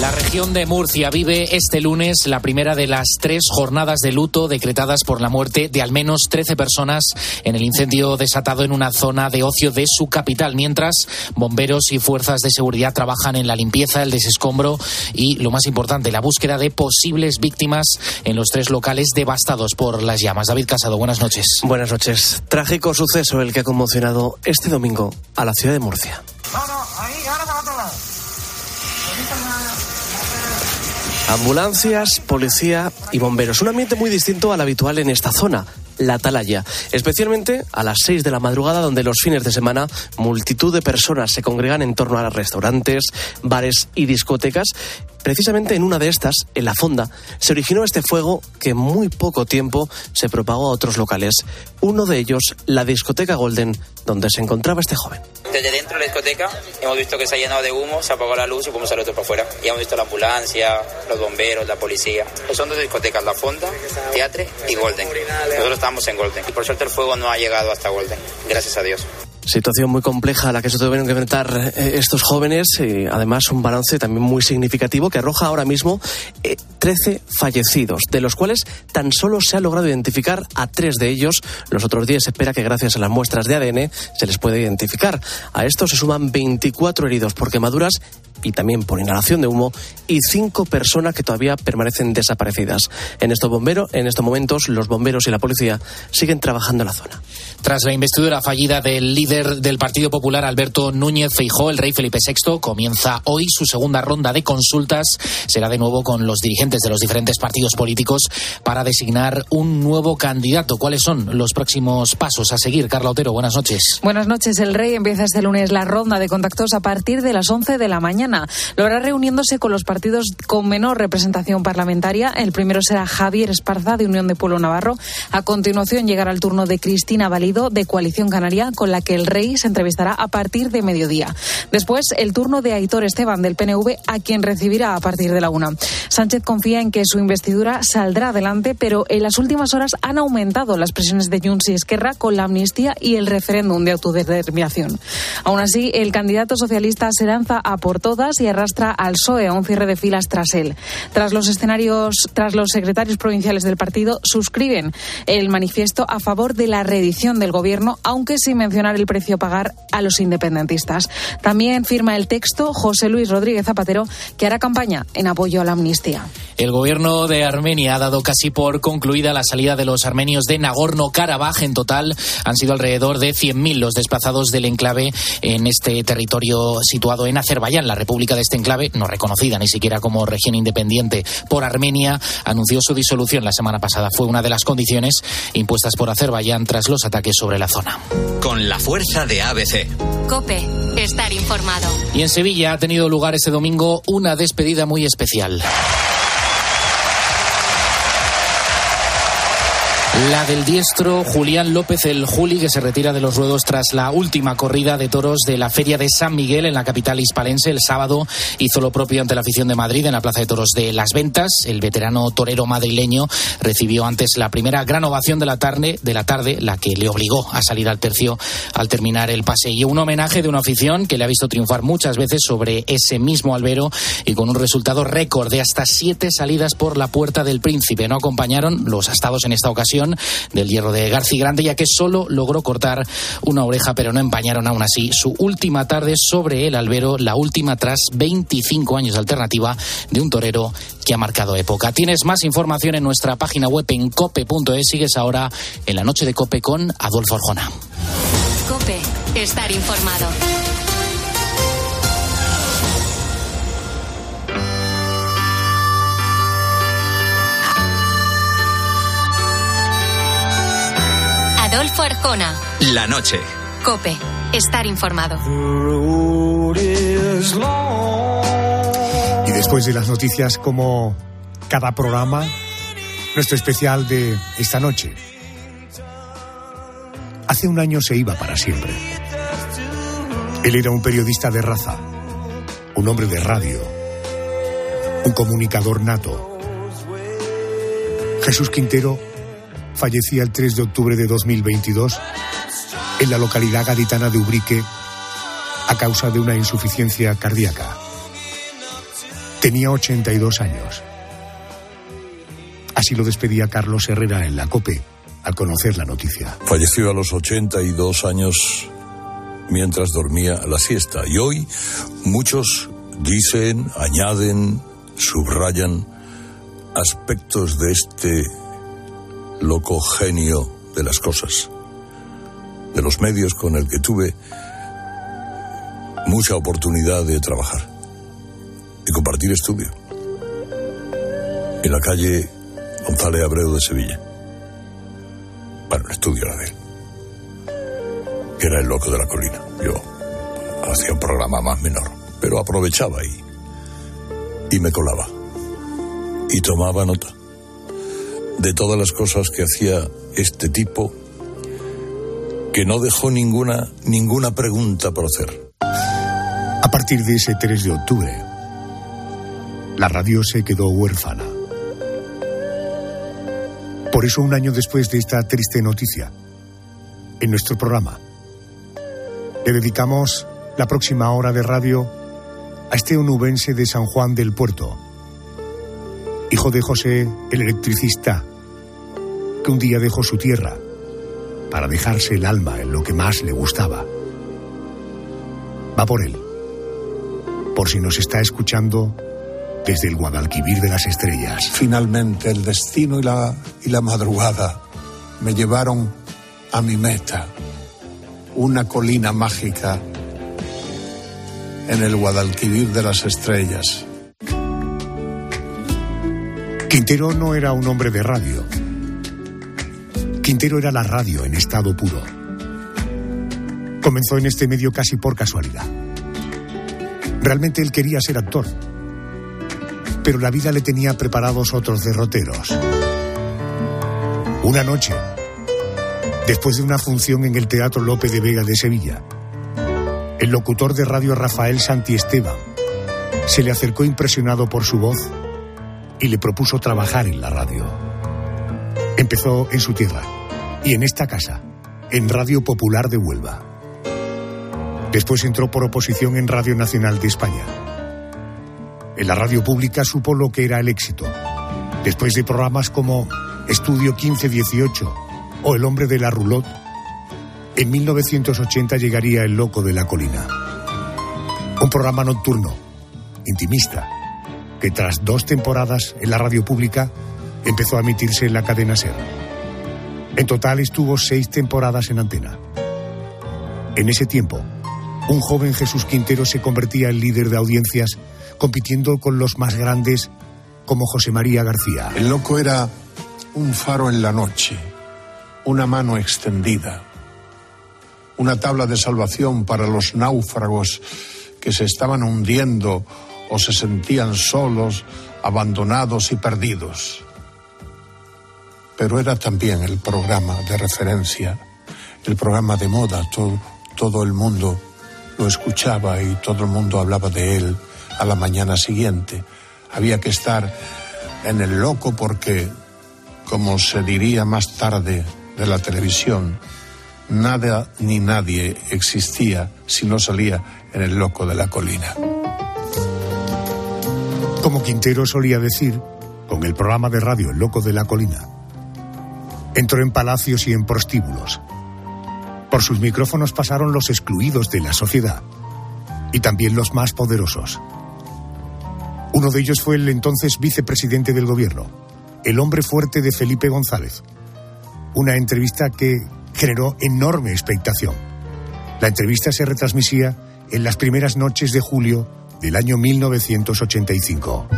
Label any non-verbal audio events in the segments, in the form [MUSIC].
La región de Murcia vive este lunes la primera de las tres jornadas de luto decretadas por la muerte de al menos 13 personas en el incendio desatado en una zona de ocio de su capital, mientras bomberos y fuerzas de seguridad trabajan en la limpieza, el desescombro y, lo más importante, la búsqueda de posibles víctimas en los tres locales devastados por las llamas. David Casado, buenas noches. Buenas noches. Trágico suceso el que ha conmocionado este domingo a la ciudad de Murcia. Ambulancias, policía y bomberos. Un ambiente muy distinto al habitual en esta zona, la Atalaya. Especialmente a las 6 de la madrugada, donde los fines de semana multitud de personas se congregan en torno a restaurantes, bares y discotecas. Precisamente en una de estas, en la fonda, se originó este fuego que en muy poco tiempo se propagó a otros locales. Uno de ellos, la discoteca Golden, donde se encontraba este joven. Desde dentro de la discoteca hemos visto que se ha llenado de humo, se apagó la luz y cómo salió todo para afuera. Y hemos visto la ambulancia, los bomberos, la policía. Son dos discotecas, La Fonda, Teatre y Golden. Nosotros estamos en Golden. Y por suerte el fuego no ha llegado hasta Golden. Gracias a Dios. Situación muy compleja a la que se tuvieron que enfrentar eh, estos jóvenes. y además, un balance también muy significativo que arroja ahora mismo eh, 13 fallecidos, de los cuales tan solo se ha logrado identificar a tres de ellos. Los otros 10 se espera que gracias a las muestras de ADN se les pueda identificar. A esto se suman 24 heridos por quemaduras y también por inhalación de humo y cinco personas que todavía permanecen desaparecidas. En estos bomberos, en estos momentos, los bomberos y la policía siguen trabajando en la zona. Tras la investidura fallida del líder del Partido Popular, Alberto Núñez Feijó, el rey Felipe VI comienza hoy su segunda ronda de consultas. Será de nuevo con los dirigentes de los diferentes partidos políticos para designar un nuevo candidato. ¿Cuáles son los próximos pasos a seguir? Carla Otero, buenas noches. Buenas noches. El rey empieza este lunes la ronda de contactos a partir de las 11 de la mañana. Lo hará reuniéndose con los partidos con menor representación parlamentaria. El primero será Javier Esparza, de Unión de Pueblo Navarro. A continuación llegará el turno de Cristina Valido, de Coalición Canaria, con la que el rey se entrevistará a partir de mediodía. Después, el turno de Aitor Esteban, del PNV, a quien recibirá a partir de la una. Sánchez confía en que su investidura saldrá adelante, pero en las últimas horas han aumentado las presiones de Junts y Esquerra con la amnistía y el referéndum de autodeterminación. Aún así, el candidato socialista se lanza a por todas y arrastra al PSOE a un cierre de filas tras él. Tras los escenarios, tras los secretarios provinciales del partido suscriben el manifiesto a favor de la reedición del gobierno, aunque sin mencionar el precio a pagar a los independentistas. También firma el texto José Luis Rodríguez Zapatero, que hará campaña en apoyo a la amnistía. El gobierno de Armenia ha dado casi por concluida la salida de los armenios de Nagorno-Karabaj. En total han sido alrededor de 100.000 los desplazados del enclave en este territorio situado en Azerbaiyán. La República de este enclave, no reconocida ni siquiera como región independiente por Armenia, anunció su disolución la semana pasada. Fue una de las condiciones impuestas por Azerbaiyán tras los ataques sobre la zona. Con la fuerza de ABC. Cope, estar informado. Y en Sevilla ha tenido lugar este domingo una despedida muy especial. La del diestro Julián López el Juli, que se retira de los ruedos tras la última corrida de toros de la Feria de San Miguel en la capital hispalense. El sábado hizo lo propio ante la afición de Madrid en la Plaza de Toros de Las Ventas. El veterano torero madrileño recibió antes la primera gran ovación de la tarde, de la, tarde, la que le obligó a salir al tercio al terminar el paseo. Un homenaje de una afición que le ha visto triunfar muchas veces sobre ese mismo albero y con un resultado récord de hasta siete salidas por la Puerta del Príncipe. No acompañaron los astados en esta ocasión del hierro de García Grande, ya que solo logró cortar una oreja, pero no empañaron aún así su última tarde sobre el albero, la última tras 25 años de alternativa de un torero que ha marcado época. Tienes más información en nuestra página web en cope.es. Sigues ahora en la noche de Cope con Adolfo Arjona. Cope, estar informado. Adolfo Arjona. La noche. Cope, estar informado. Y después de las noticias, como cada programa, nuestro especial de esta noche. Hace un año se iba para siempre. Él era un periodista de raza, un hombre de radio, un comunicador nato. Jesús Quintero fallecía el 3 de octubre de 2022 en la localidad gaditana de Ubrique a causa de una insuficiencia cardíaca. Tenía 82 años. Así lo despedía Carlos Herrera en la COPE al conocer la noticia. Falleció a los 82 años mientras dormía la siesta. Y hoy muchos dicen, añaden, subrayan aspectos de este loco genio de las cosas, de los medios con el que tuve mucha oportunidad de trabajar y compartir estudio en la calle González Abreu de Sevilla. Bueno, el estudio era de él, que era el loco de la colina. Yo hacía un programa más menor, pero aprovechaba y, y me colaba y tomaba nota de todas las cosas que hacía este tipo que no dejó ninguna ninguna pregunta por hacer. A partir de ese 3 de octubre, la radio se quedó huérfana. Por eso, un año después de esta triste noticia, en nuestro programa, le dedicamos la próxima hora de radio a este onubense de San Juan del Puerto, hijo de José el electricista, que un día dejó su tierra para dejarse el alma en lo que más le gustaba. Va por él, por si nos está escuchando desde el Guadalquivir de las Estrellas. Finalmente el destino y la, y la madrugada me llevaron a mi meta, una colina mágica en el Guadalquivir de las Estrellas. Quintero no era un hombre de radio. Quintero era la radio en estado puro. Comenzó en este medio casi por casualidad. Realmente él quería ser actor, pero la vida le tenía preparados otros derroteros. Una noche, después de una función en el Teatro Lope de Vega de Sevilla, el locutor de radio Rafael Santiesteban se le acercó impresionado por su voz y le propuso trabajar en la radio. Empezó en su tierra y en esta casa, en Radio Popular de Huelva. Después entró por oposición en Radio Nacional de España. En la radio pública supo lo que era el éxito. Después de programas como Estudio 1518 o El hombre de la roulotte, en 1980 llegaría El loco de la colina. Un programa nocturno, intimista, que tras dos temporadas en la radio pública empezó a emitirse en la cadena SER. En total estuvo seis temporadas en antena. En ese tiempo, un joven Jesús Quintero se convertía en líder de audiencias, compitiendo con los más grandes como José María García. El loco era un faro en la noche, una mano extendida, una tabla de salvación para los náufragos que se estaban hundiendo o se sentían solos, abandonados y perdidos. Pero era también el programa de referencia, el programa de moda. Todo, todo el mundo lo escuchaba y todo el mundo hablaba de él a la mañana siguiente. Había que estar en el loco porque, como se diría más tarde de la televisión, nada ni nadie existía si no salía en el loco de la colina. Como Quintero solía decir, con el programa de radio El Loco de la Colina, entró en palacios y en prostíbulos. Por sus micrófonos pasaron los excluidos de la sociedad y también los más poderosos. Uno de ellos fue el entonces vicepresidente del gobierno, el hombre fuerte de Felipe González. Una entrevista que generó enorme expectación. La entrevista se retransmitía en las primeras noches de julio del año 1985.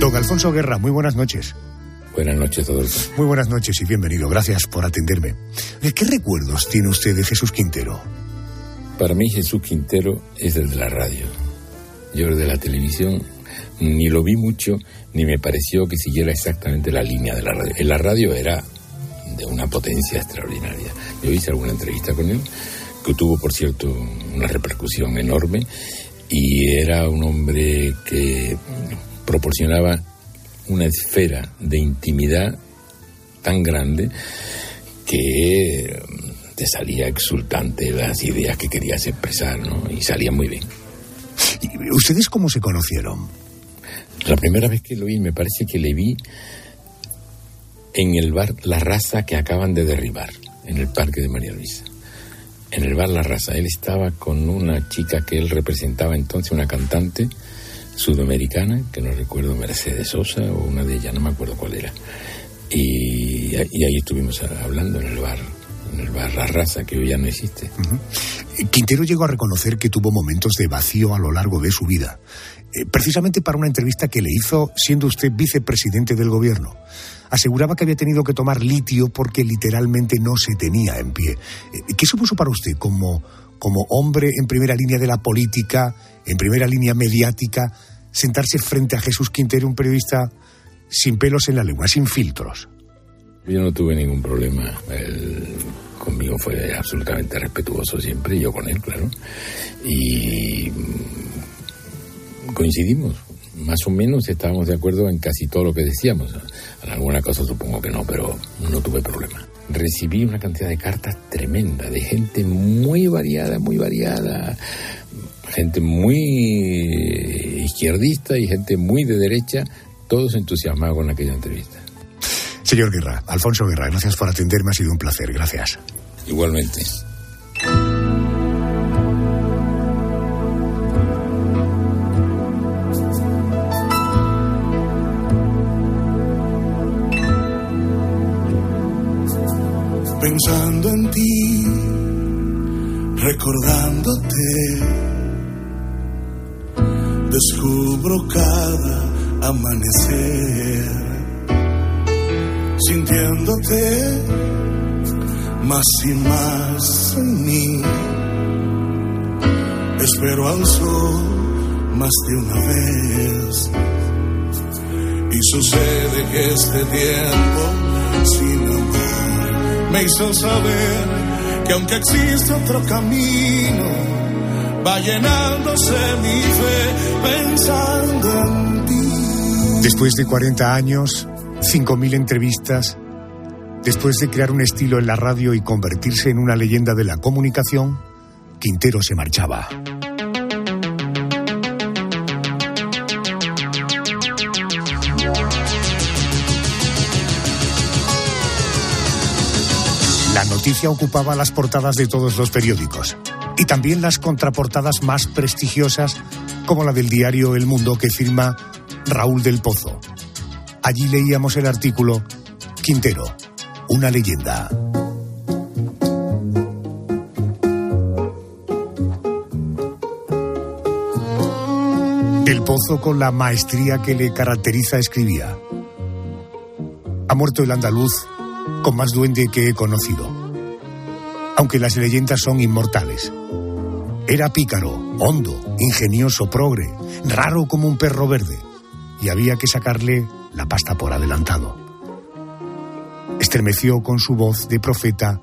Don Alfonso Guerra, muy buenas noches. Buenas noches, Adolfo. Muy buenas noches y bienvenido. Gracias por atenderme. ¿Qué recuerdos tiene usted de Jesús Quintero? Para mí Jesús Quintero es el de la radio. Yo el de la televisión ni lo vi mucho, ni me pareció que siguiera exactamente la línea de la radio. En la radio era de una potencia extraordinaria. Yo hice alguna entrevista con él, que tuvo, por cierto, una repercusión enorme, y era un hombre que proporcionaba una esfera de intimidad tan grande que mm, te salía exultante las ideas que querías expresar, ¿no? Y salía muy bien. ¿Y ¿Ustedes cómo se conocieron? La primera vez que lo vi, me parece que le vi en el bar La Raza que acaban de derribar, en el Parque de María Luisa. En el bar La Raza. Él estaba con una chica que él representaba entonces, una cantante sudamericana, que no recuerdo, Mercedes Sosa o una de ellas, no me acuerdo cuál era. Y, ahí estuvimos hablando en el bar, en el bar La Raza, que hoy ya no existe. Quintero llegó a reconocer que tuvo momentos de vacío a lo largo de su vida, eh, precisamente para una entrevista que le hizo siendo usted vicepresidente del gobierno. Aseguraba que había tenido que tomar litio porque literalmente no se tenía en pie. Eh, ¿Qué supuso para usted como, como hombre en primera línea de la política, en primera línea mediática, sentarse frente a Jesús Quintero, un periodista sin pelos en la lengua, sin filtros? Yo no tuve ningún problema. Conmigo fue absolutamente respetuoso siempre, yo con él, claro. Y mm, coincidimos. Más o menos estábamos de acuerdo en casi todo lo que decíamos. En alguna cosa supongo que no, pero no tuve problema. Recibí una cantidad de cartas tremenda, de gente muy variada, muy variada. Gente muy izquierdista y gente muy de derecha, todos entusiasmados con aquella entrevista. Señor Guerra, Alfonso Guerra, gracias por atenderme, ha sido un placer, gracias. Igualmente. Pensando en ti, recordándote, descubro cada amanecer, sintiéndote más y más en mí. Espero al sol más de una vez. Y sucede que este tiempo sin me hizo saber que aunque existe otro camino, va llenándose mi fe pensando en ti. Después de 40 años, 5.000 entrevistas, Después de crear un estilo en la radio y convertirse en una leyenda de la comunicación, Quintero se marchaba. Noticia ocupaba las portadas de todos los periódicos y también las contraportadas más prestigiosas como la del diario El Mundo que firma Raúl del Pozo. Allí leíamos el artículo Quintero, una leyenda. Del Pozo, con la maestría que le caracteriza, escribía. Ha muerto el andaluz con más duende que he conocido. Aunque las leyendas son inmortales. Era pícaro, hondo, ingenioso, progre, raro como un perro verde. Y había que sacarle la pasta por adelantado estremeció con su voz de profeta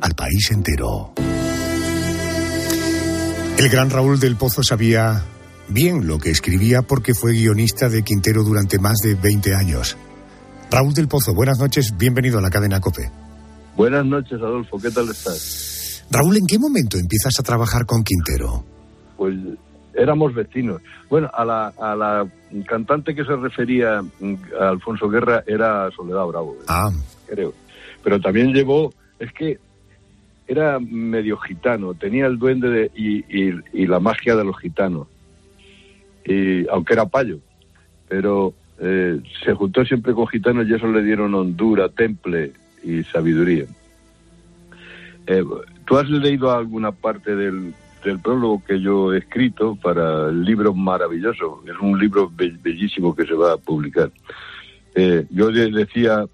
al país entero. El gran Raúl del Pozo sabía bien lo que escribía porque fue guionista de Quintero durante más de 20 años. Raúl del Pozo, buenas noches, bienvenido a la cadena COPE. Buenas noches, Adolfo, ¿qué tal estás? Raúl, ¿en qué momento empiezas a trabajar con Quintero? Pues éramos vecinos. Bueno, a la, a la cantante que se refería a Alfonso Guerra era Soledad Bravo. Ah creo. Pero también llevó, es que era medio gitano, tenía el duende de, y, la magia de los gitanos, y, aunque era payo, pero eh, se juntó siempre con gitanos y eso le dieron hondura, temple y sabiduría. Eh, ¿Tú has leído alguna parte del, del prólogo que yo he escrito para el libro maravilloso? Es un libro bellísimo que se va a publicar. Eh, yo decía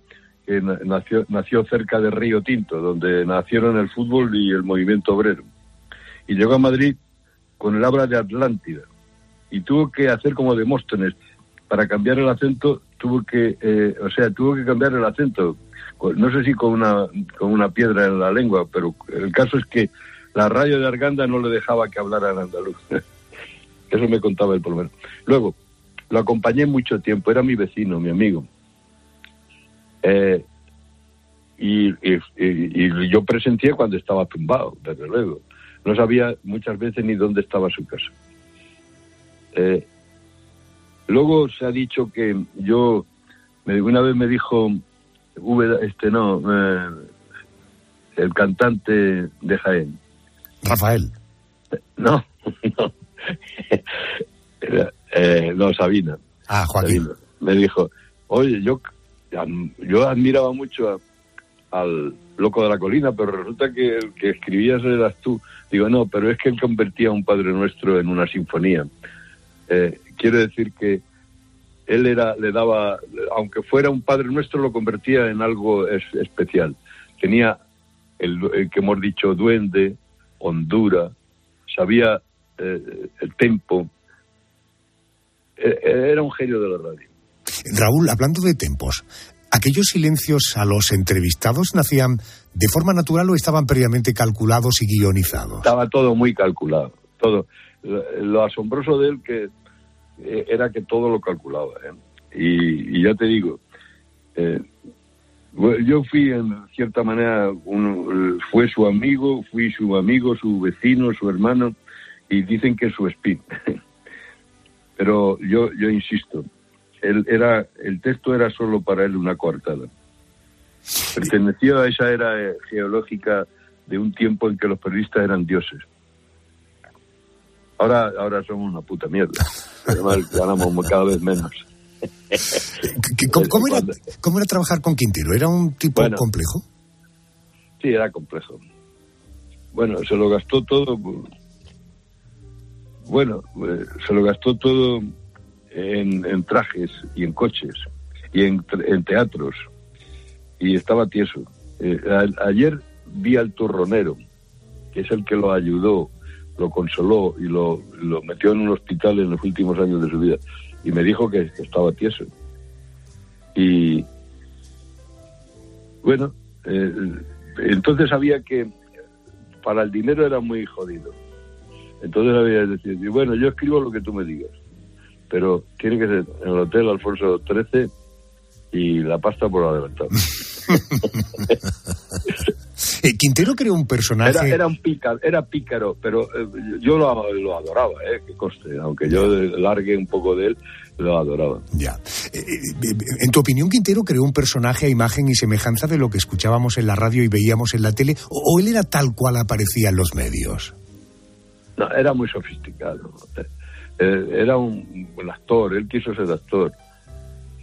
que nació, nació cerca de Río Tinto, donde nacieron el fútbol y el movimiento obrero. Y llegó a Madrid con el habla de Atlántida. Y tuvo que hacer como Demóstenes. Para cambiar el acento, tuvo que, eh, o sea, tuvo que cambiar el acento. No sé si con una, con una piedra en la lengua, pero el caso es que la radio de Arganda no le dejaba que hablara en andaluz. [LAUGHS] Eso me contaba él por lo menos. Luego, lo acompañé mucho tiempo, era mi vecino, mi amigo. Eh, y, y- yo presencié cuando estaba tumbado, desde luego. No sabía muchas veces ni dónde estaba su casa. Eh, luego se ha dicho que yo, una vez me dijo, V, este no, eh, el cantante de Jaén, Rafael. no, [LAUGHS] no, Era, eh, no, Sabina. Ah, Joaquín. Sabina. Me dijo, oye, yo, yo admiraba mucho a- al loco de la colina, pero resulta que el que escribías eras tú. Digo, no, pero es que él convertía a un Padre Nuestro en una sinfonía. Eh, quiero decir que él era, le daba, aunque fuera un Padre Nuestro, lo convertía en algo es- especial. Tenía el, el que hemos dicho duende, hondura, sabía eh, el tempo. Eh, Era un genio de la radio. Raúl, hablando de tempos, ¿aquellos silencios a los entrevistados nacían de forma natural o estaban previamente calculados y guionizados? Estaba todo muy calculado. Todo. Lo, lo asombroso de él que eh, era que todo lo calculaba. ¿eh? Y, ya te digo, eh, yo fui en cierta manera, un- fue su amigo, fui su amigo, su vecino, su hermano, y dicen que es su spin. [LAUGHS] Pero yo, yo insisto, él era, el texto era solo para él una coartada. Pertenecía a esa era eh, geológica de un tiempo en que los periodistas eran dioses. Ahora, ahora somos una puta mierda. Además, ganamos cada vez menos. [LAUGHS] ¿Qué- ¿Cómo, cómo era, cómo era trabajar con Quintero? ¿Era un tipo Bueno. complejo? Sí, era complejo. Bueno, se lo gastó todo. Bueno, eh, se lo gastó todo en, en trajes y en coches y en, en teatros. Y estaba tieso. Eh, a- ayer vi al turronero, que es el que lo ayudó, lo consoló y lo, metió en un hospital en los últimos años de su vida. Y me dijo que, estaba tieso. Y bueno, eh, entonces sabía que para el dinero era muy jodido. Entonces había decir, bueno, yo escribo lo que tú me digas, pero tiene que ser en el Hotel Alfonso XIII y la pasta por adelantado. [LAUGHS] Eh, Quintero creó un personaje. Era, era un pícaro, era pícaro, pero eh, yo lo, lo adoraba, eh, que coste, aunque yo largue un poco de él, lo adoraba. Ya. Eh, en tu opinión, Quintero creó un personaje a imagen y semejanza de lo que escuchábamos en la radio y veíamos en la tele, o, o él era tal cual aparecía en los medios? No, era muy sofisticado. Era un, un actor, él quiso ser actor.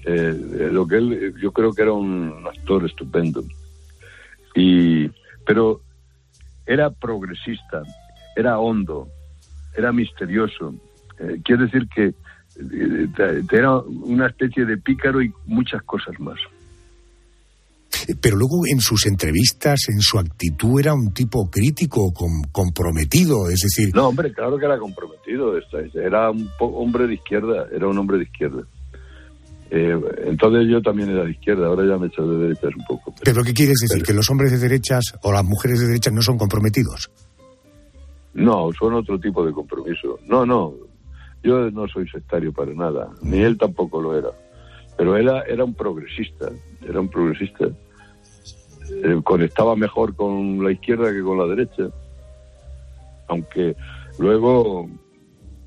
Eh, lo que él, yo creo que era un actor estupendo. Y, pero era progresista, era hondo, era misterioso. Eh, quiero decir que eh, era una especie de pícaro y muchas cosas más. Eh, Pero luego en sus entrevistas, en su actitud, era un tipo crítico, com- comprometido, es decir... No, hombre, claro que era comprometido. esta- Era un hombre de izquierda, era un hombre de izquierda. Eh, entonces yo también era de izquierda, ahora ya me he hecho de derechas un poco. ¿Pero qué quieres decir? ¿Que los hombres de derechas o las mujeres de derechas no son comprometidos? No, son otro tipo de compromiso. No, no, yo no soy sectario para nada, ni él tampoco lo era. Pero era, era un progresista, era un progresista. Eh, conectaba mejor con la izquierda que con la derecha. Aunque luego,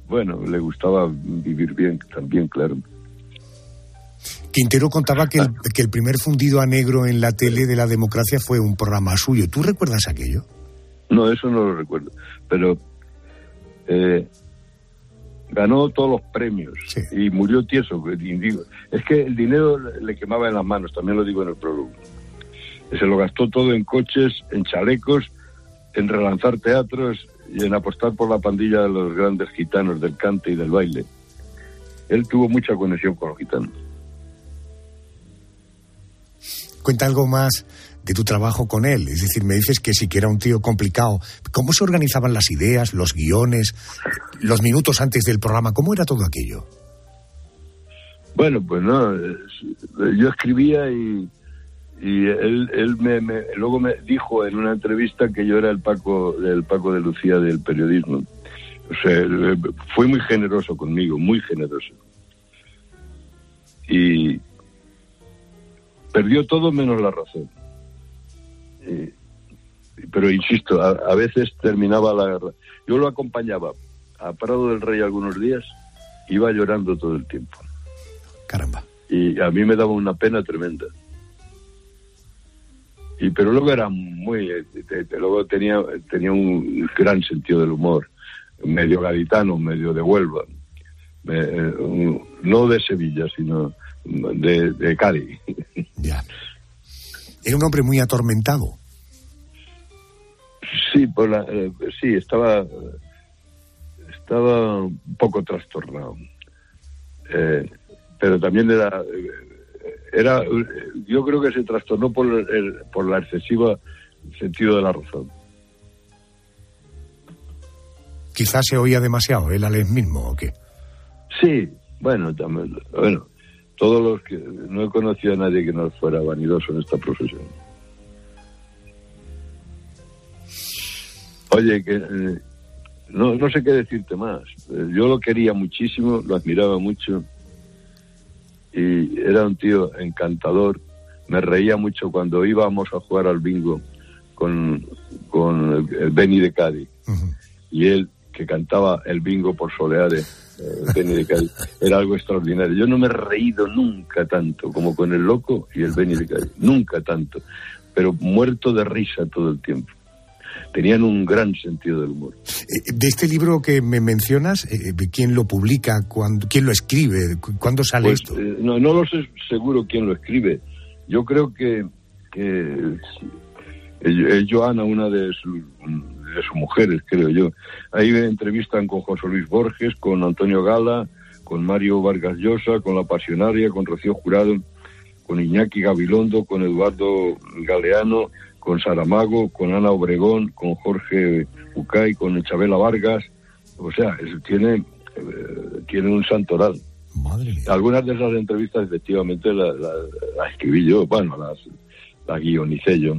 bueno, le gustaba vivir bien también, claro. Quintero contaba que el, que el primer fundido a negro en la tele de la democracia fue un programa suyo. ¿Tú recuerdas aquello? No, eso no lo recuerdo. Pero eh, ganó todos los premios y murió tieso. digo. Es que el dinero le le quemaba en las manos, también lo digo en el prólogo. Se lo gastó todo en coches, en chalecos, en relanzar teatros y en apostar por la pandilla de los grandes gitanos del cante y del baile. Él tuvo mucha conexión con los gitanos. Cuenta algo más de tu trabajo con él. Es decir, me dices que sí que era un tío complicado. ¿Cómo se organizaban las ideas, los guiones, los minutos antes del programa? ¿Cómo era todo aquello? Bueno, pues no, yo escribía y, él, él me, me- luego me dijo en una entrevista que yo era el Paco, el Paco de Lucía del periodismo. O sea, fue muy generoso conmigo, muy generoso. y perdió todo menos la razón. Eh, pero insisto, a, veces terminaba la guerra. Yo lo acompañaba a Prado del Rey algunos días, iba llorando todo el tiempo. Caramba. Y a mí me daba una pena tremenda. Y pero luego era muy, luego tenía tenía un gran sentido del humor, medio gaditano, medio de Huelva, eh, no de Sevilla, sino de, de Cádiz. Ya. Era un hombre muy atormentado. Sí, por eh, sí, estaba, estaba un poco trastornado. Eh, pero también era, era, yo creo que se trastornó por, el, por la excesiva sentido de la razón. Quizás se oía demasiado, él al mismo, ¿o qué? Sí, bueno, también, bueno, todos los que no he conocido a nadie que no fuera vanidoso en esta profesión. Oye, que eh, no, no sé qué decirte más. Eh, yo lo quería muchísimo, lo admiraba mucho y era un tío encantador. Me reía mucho cuando íbamos a jugar al bingo con, con el, Benny de Cádiz y él que cantaba el bingo por Soleares. Eh, Benny de Cádiz, era algo extraordinario. Yo no me he reído nunca tanto como con el loco y el Benny de Cádiz, nunca tanto, pero muerto de risa todo el tiempo tenían un gran sentido del humor. Eh, de este libro que me mencionas, eh, ¿quién lo publica? ¿Quién lo escribe? ¿Cuándo sale pues, esto? Eh, no, no lo sé seguro quién lo escribe. Yo creo que, que es Joana, una de sus, de sus mujeres, creo yo. Ahí me entrevistan con José Luis Borges, con Antonio Gala, con Mario Vargas Llosa, con La Pasionaria, con Rocío Jurado, con Iñaki Gabilondo, con Eduardo Galeano, con Saramago, con Ana Obregón, con Jorge Ucay, con Chabela Vargas. O sea, tiene, eh, tiene un santoral. Madre. Algunas de esas entrevistas efectivamente las la, escribí yo, bueno, las, las guionicé yo.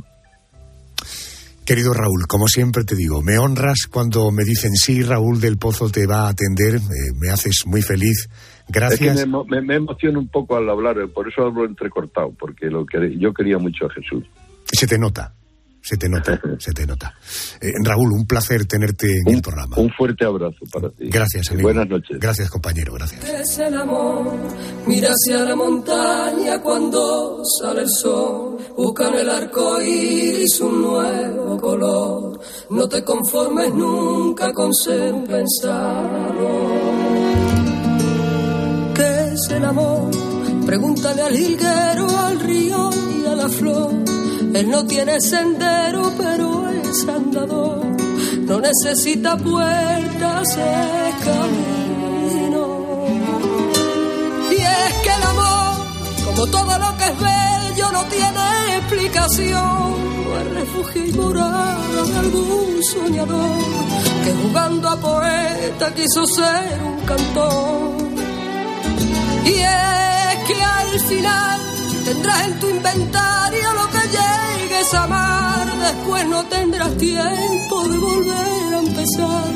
Querido Raúl, como siempre te digo, me honras cuando me dicen sí, Raúl del Pozo te va a atender, me haces muy feliz. Gracias. Es que me, me, emociona un poco al hablar, por eso hablo entrecortado, porque lo que yo quería mucho a Jesús. Se te nota, se te nota, [LAUGHS] se te nota. Eh, Raúl, un placer tenerte en el programa. Un fuerte abrazo para ti. Gracias, amigo. Buenas noches. Gracias, compañero, gracias. Es el amor, mira hacia la montaña cuando sale el sol, buscan el arco iris un nuevo color. No te conformes nunca con ser un pensado. ¿Qué es el amor? Pregúntale al higuero, al río y a la flor él no tiene sendero, pero es andador. No necesita puertas, es camino. Y es que el amor, como todo lo que es bello, no tiene explicación. No es refugio y morada de algún soñador que jugando a poeta quiso ser un cantor. Y es que al final tendrás en tu inventario lo que llegues amar, después no tendrás tiempo de volver a empezar.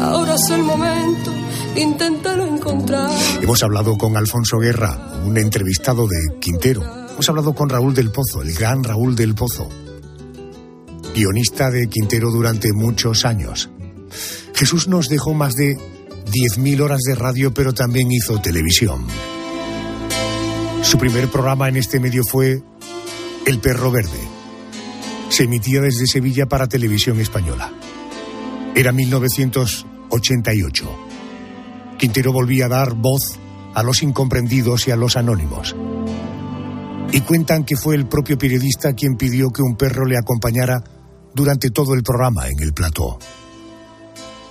Ahora es el momento, inténtalo encontrar. Hemos hablado con Alfonso Guerra, un entrevistado de Quintero. Hemos hablado con Raúl del Pozo, el gran Raúl del Pozo, guionista de Quintero durante muchos años. Jesús nos dejó más de 10.000 horas de radio, pero también hizo televisión. Su primer programa en este medio fue El Perro Verde. Se emitía desde Sevilla para Televisión Española. Era 1988. Quintero volvía a dar voz a los incomprendidos y a los anónimos. Y cuentan que fue el propio periodista quien pidió que un perro le acompañara durante todo el programa en el plató.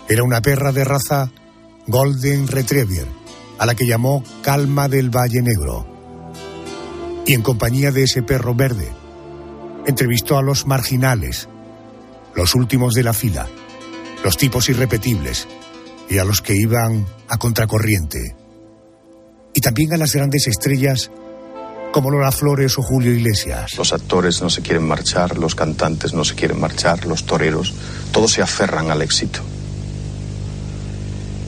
Era una perra de raza Golden Retriever, a la que llamó Calma del Valle Negro y en compañía de ese perro verde, entrevistó a los marginales, los últimos de la fila, los tipos irrepetibles y a los que iban a contracorriente. Y también a las grandes estrellas como Lola Flores o Julio Iglesias. Los actores no se quieren marchar, los cantantes no se quieren marchar, los toreros, todos se aferran al éxito.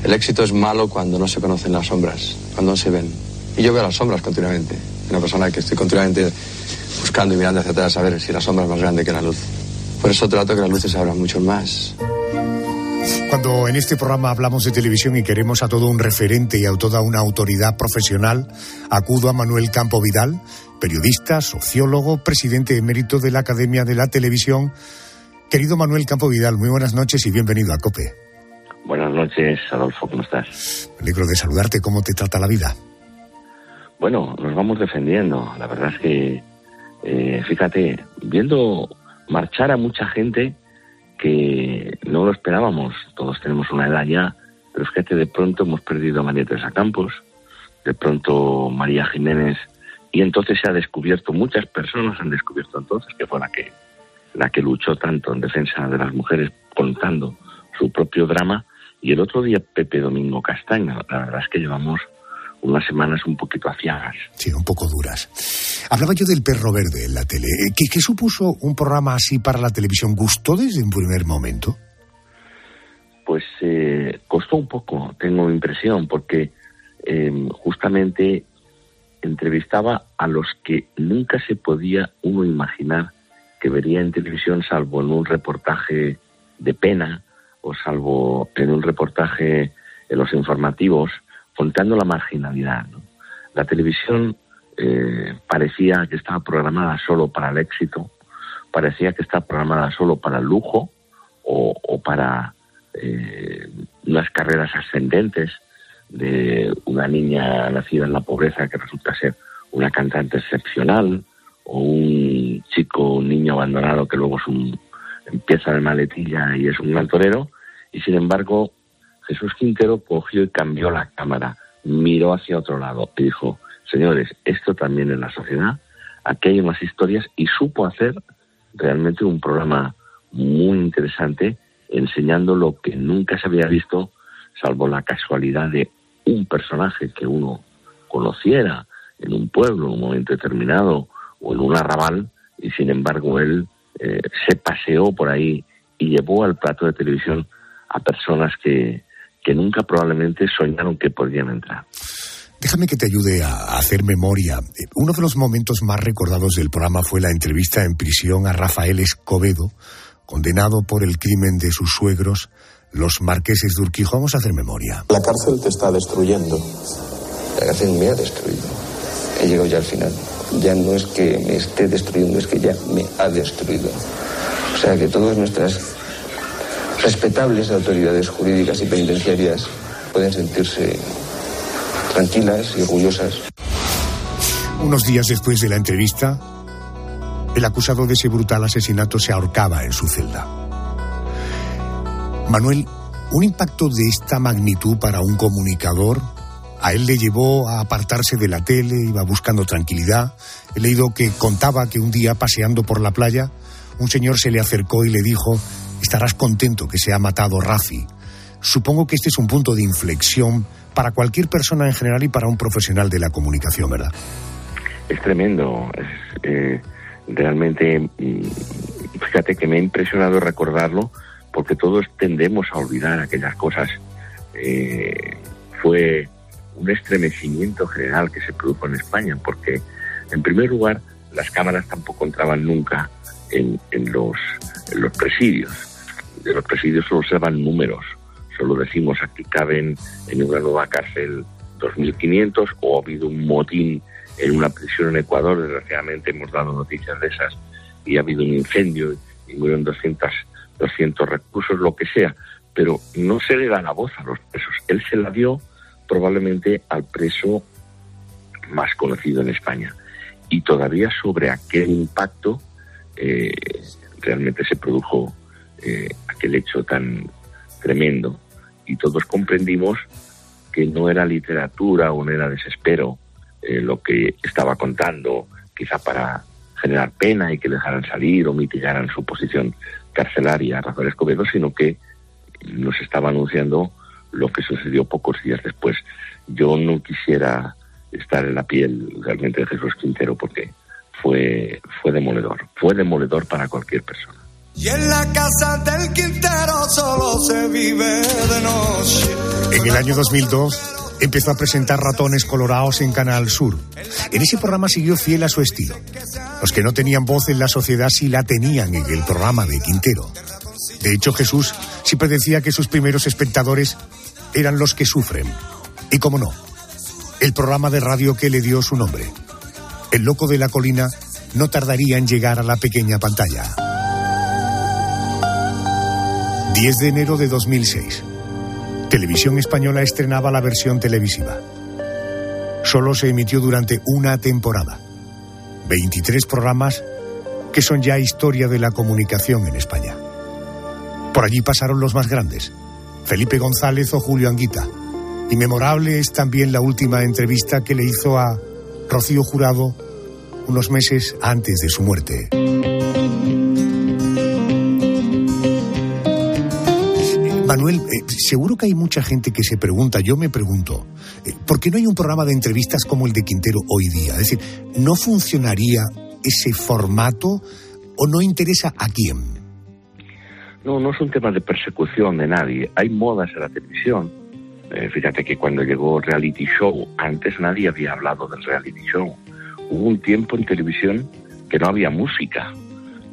El éxito es malo cuando no se conocen las sombras, cuando no se ven. Y yo veo las sombras continuamente. Una persona que estoy continuamente buscando y mirando hacia atrás a ver si la sombra es más grande que la luz. Por eso trato que las luces abran mucho más. Cuando en este programa hablamos de televisión y queremos a todo un referente y a toda una autoridad profesional, acudo a Manuel Campo Vidal, periodista, sociólogo, presidente emérito de la Academia de la Televisión. Querido Manuel Campo Vidal, muy buenas noches y bienvenido a COPE. Buenas noches, Adolfo, ¿cómo estás? Me alegro de saludarte, ¿cómo te trata la vida? Bueno, nos vamos defendiendo. La verdad es que, eh, fíjate, viendo marchar a mucha gente, que no lo esperábamos. Todos tenemos una edad ya, pero que de pronto hemos perdido a María Teresa Campos, de pronto María Jiménez, y entonces se ha descubierto, muchas personas han descubierto entonces que fue la que, la que luchó tanto en defensa de las mujeres contando su propio drama, y el otro día Pepe Domingo Castaño, la verdad es que llevamos unas semanas un poquito aciagas. Sí, un poco duras. Hablaba yo del perro verde en la tele. Eh, ¿Qué, supuso un programa así para la televisión? ¿Gustó desde un primer momento? Pues eh, costó un poco, tengo impresión, porque em, justamente entrevistaba a los que nunca se podía uno imaginar que vería en televisión, salvo en un reportaje de pena o salvo en un reportaje en los informativos, contando la marginalidad. La televisión eh, parecía que estaba programada solo para el éxito, parecía que estaba programada solo para el lujo o, para eh, unas carreras ascendentes de una niña nacida en la pobreza que resulta ser una cantante excepcional o un chico, un niño abandonado que luego es un, empieza de maletilla y es un gran torero y sin embargo Jesús Quintero cogió y cambió la cámara, miró hacia otro lado y dijo, señores, esto también es la sociedad, aquí hay unas historias y supo hacer realmente un programa muy interesante enseñando lo que nunca se había visto, salvo la casualidad de un personaje que uno conociera en un pueblo en un momento determinado o en un arrabal y sin embargo él eh, se paseó por ahí y llevó al plato de televisión a personas que, que nunca probablemente soñaron que podían entrar. Déjame que te ayude a hacer memoria. Uno de los momentos más recordados del programa fue la entrevista en prisión a Rafael Escobedo, condenado por el crimen de sus suegros, los marqueses de Urquijo. Vamos a hacer memoria. La cárcel te está destruyendo. La cárcel me ha destruido. He llegado ya al final. Ya no es que me esté destruyendo, es que ya me ha destruido. O sea que todas nuestras respetables autoridades jurídicas y penitenciarias pueden sentirse tranquilas y orgullosas. Unos días después de la entrevista, el acusado de ese brutal asesinato se ahorcaba en su celda. Manuel, un impacto de esta magnitud para un comunicador, a él le llevó a apartarse de la tele, iba buscando tranquilidad. He leído que contaba que un día paseando por la playa, un señor se le acercó y le dijo, estarás contento que se ha matado Rafi. Supongo que este es un punto de inflexión para cualquier persona en general y para un profesional de la comunicación, ¿verdad? Es tremendo. Es, eh, realmente, mm, fíjate que me ha impresionado recordarlo porque todos tendemos a olvidar aquellas cosas. Eh, fue un estremecimiento general que se produjo en España porque, en primer lugar, las cámaras tampoco entraban nunca en, los, en los presidios de los presidios solo se van números. Solo decimos aquí caben en una nueva cárcel 2.500 o ha habido un motín en una prisión en Ecuador. Desgraciadamente hemos dado noticias de esas y ha habido un incendio y murieron 200, 200 recursos, lo que sea. Pero no se le da la voz a los presos. Él se la dio probablemente al preso más conocido en España. Y todavía sobre aquel impacto eh, realmente se produjo eh, aquel hecho tan tremendo. Y todos comprendimos que no era literatura o no era desespero eh, lo que estaba contando, quizá para generar pena y que dejaran salir o mitigaran su posición carcelaria a Rafael Escobedo, sino que nos estaba anunciando lo que sucedió pocos días después. Yo no quisiera estar en la piel realmente de Jesús Quintero porque fue, fue demoledor, fue demoledor para cualquier persona. Y en la casa del Quintero solo se vive de noche. En el año 2002, Empezó a presentar ratones colorados en Canal Sur. En ese programa siguió fiel a su estilo. Los que no tenían voz en la sociedad sí la tenían en el programa de Quintero. De hecho, Jesús siempre decía que sus primeros espectadores eran los que sufren. Y cómo no, el programa de radio que le dio su nombre. El Loco de la Colina no tardaría en llegar a la pequeña pantalla. 10 de enero de 2006. Televisión Española estrenaba la versión televisiva. Solo se emitió durante una temporada. 23 programas que son ya historia de la comunicación en España. Por allí pasaron los más grandes, Felipe González o Julio Anguita. Y memorable es también la última entrevista que le hizo a Rocío Jurado unos meses antes de su muerte. Manuel, eh, seguro que hay mucha gente que se pregunta, yo me pregunto, eh, ¿por qué no hay un programa de entrevistas como el de Quintero hoy día? Es decir, ¿no funcionaría ese formato o no interesa a quién? No, no es un tema de persecución de nadie. Hay modas en la televisión. Eh, fíjate que cuando llegó reality show, antes nadie había hablado del reality show. Hubo un tiempo en televisión que no había música,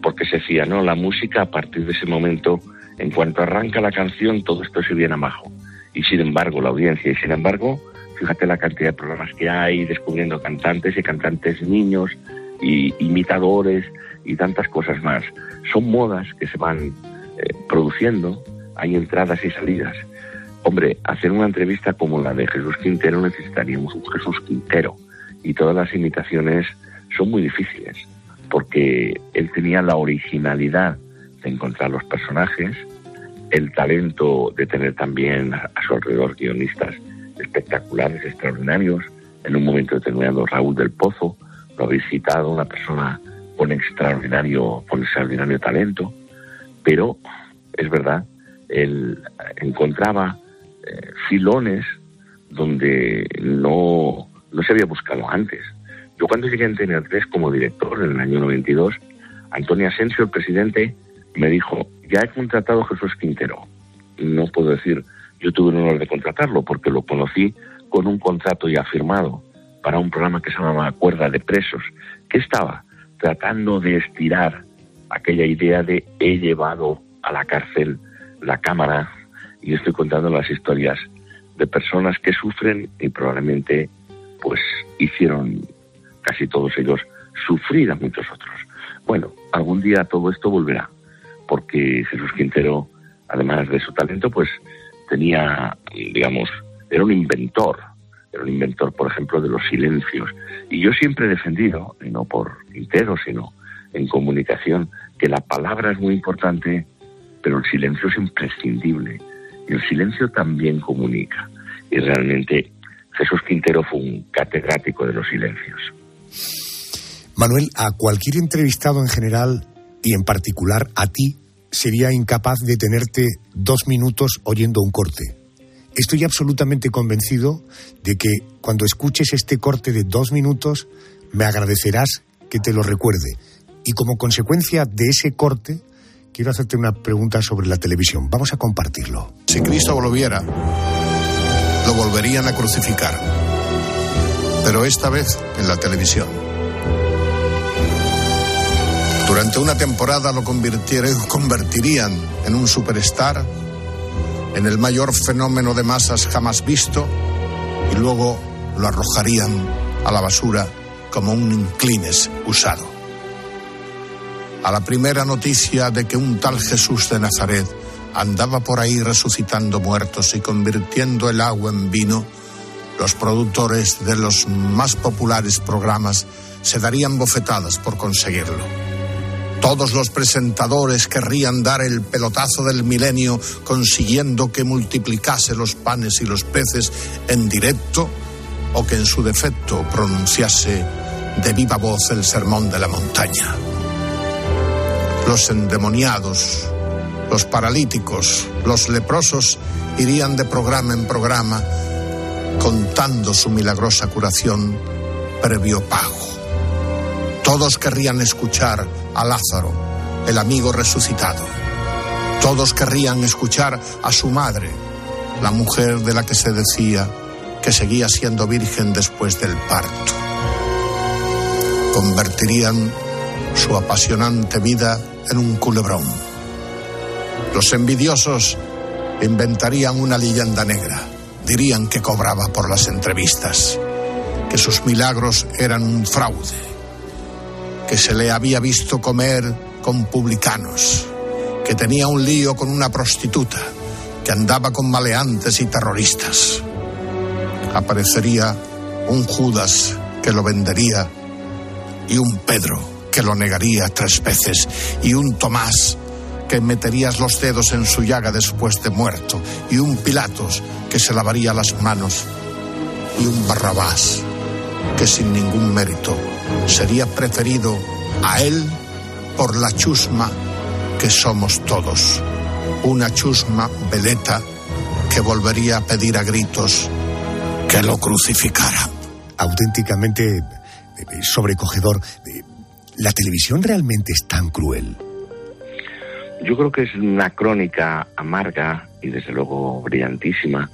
porque se decía, no, la música a partir de ese momento en cuanto arranca la canción, todo esto se viene abajo. Y sin embargo, la audiencia, y sin embargo, fíjate la cantidad de programas que hay, descubriendo cantantes y cantantes niños, y imitadores, y tantas cosas más. Son modas que se van eh, produciendo, hay entradas y salidas. Hombre, hacer una entrevista como la de Jesús Quintero necesitaríamos un Jesús Quintero. Y todas las imitaciones son muy difíciles, porque él tenía la originalidad de encontrar los personajes, el talento de tener también a, su alrededor guionistas espectaculares, extraordinarios. En un momento determinado, Raúl del Pozo, lo habéis citado, una persona con extraordinario, con extraordinario talento, pero es verdad, él encontraba eh, filones donde no, no se había buscado antes. Yo cuando llegué a Antena 3 como director en el año 92, Antonio Asensio, el presidente, me dijo, ya he contratado a Jesús Quintero. No puedo decir, yo tuve el honor de contratarlo porque lo conocí con un contrato ya firmado para un programa que se llamaba Cuerda de Presos, que estaba tratando de estirar aquella idea de he llevado a la cárcel la cámara y estoy contando las historias de personas que sufren y probablemente pues hicieron casi todos ellos sufrir a muchos otros. Bueno, algún día todo esto volverá porque Jesús Quintero, además de su talento, pues tenía, digamos, era un inventor, era un inventor, por ejemplo, de los silencios. Y yo siempre he defendido, y no por Quintero, sino en comunicación, que la palabra es muy importante, pero el silencio es imprescindible. Y el silencio también comunica. Y realmente Jesús Quintero fue un catedrático de los silencios. Manuel, a cualquier entrevistado en general y en particular a ti sería incapaz de tenerte dos minutos oyendo un corte. Estoy absolutamente convencido de que cuando escuches este corte de dos minutos me agradecerás que te lo recuerde. Y como consecuencia de ese corte, quiero hacerte una pregunta sobre la televisión. Vamos a compartirlo. Si Cristo volviera, lo volverían a crucificar. Pero esta vez en la televisión. Durante una temporada lo convertirían en un superstar, en el mayor fenómeno de masas jamás visto, y luego lo arrojarían a la basura como un inclines usado. A la primera noticia de que un tal Jesús de Nazaret andaba por ahí resucitando muertos y convirtiendo el agua en vino, los productores de los más populares programas se darían bofetadas por conseguirlo. Todos los presentadores querrían dar el pelotazo del milenio consiguiendo que multiplicase los panes y los peces en directo o que en su defecto pronunciase de viva voz el sermón de la montaña. Los endemoniados, los paralíticos, los leprosos irían de programa en programa contando su milagrosa curación previo pago. Todos querrían escuchar a Lázaro, el amigo resucitado. Todos querrían escuchar a su madre, la mujer de la que se decía que seguía siendo virgen después del parto. Convertirían su apasionante vida en un culebrón. Los envidiosos inventarían una leyenda negra. Dirían que cobraba por las entrevistas, que sus milagros eran un fraude, que se le había visto comer con publicanos, que tenía un lío con una prostituta, que andaba con maleantes y terroristas. Aparecería un Judas que lo vendería y un Pedro que lo negaría tres veces y un Tomás que meterías los dedos en su llaga después de muerto y un Pilatos que se lavaría las manos y un Barrabás que sin ningún mérito sería preferido a él por la chusma que somos todos. Una chusma veleta que volvería a pedir a gritos que lo crucificara. Auténticamente eh, sobrecogedor. ¿La televisión realmente es tan cruel? Yo creo que es una crónica amarga y desde luego brillantísima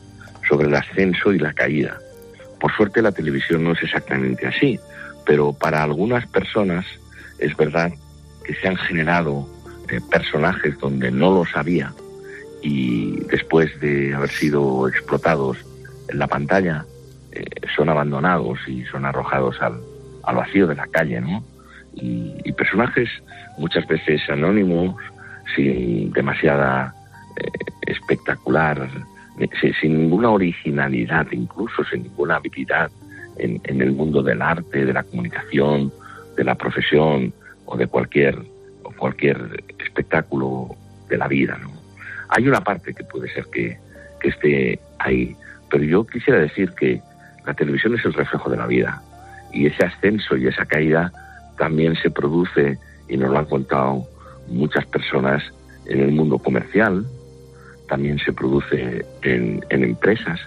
sobre el ascenso y la caída. Por suerte la televisión no es exactamente así, pero para algunas personas es verdad que se han generado eh, personajes donde no lo sabía y después de haber sido explotados en la pantalla eh, son abandonados y son arrojados al, al vacío de la calle, ¿no? Y, personajes muchas veces anónimos, sin demasiada eh, espectacular, sin, ninguna originalidad, incluso sin ninguna habilidad en, en el mundo del arte, de la comunicación, de la profesión, o de cualquier, o cualquier espectáculo de la vida. ¿no? Hay una parte que puede ser que, que esté ahí, pero yo quisiera decir que la televisión es el reflejo de la vida y ese ascenso y esa caída también se produce, y nos lo han contado muchas personas en el mundo comercial, también se produce en, en, empresas,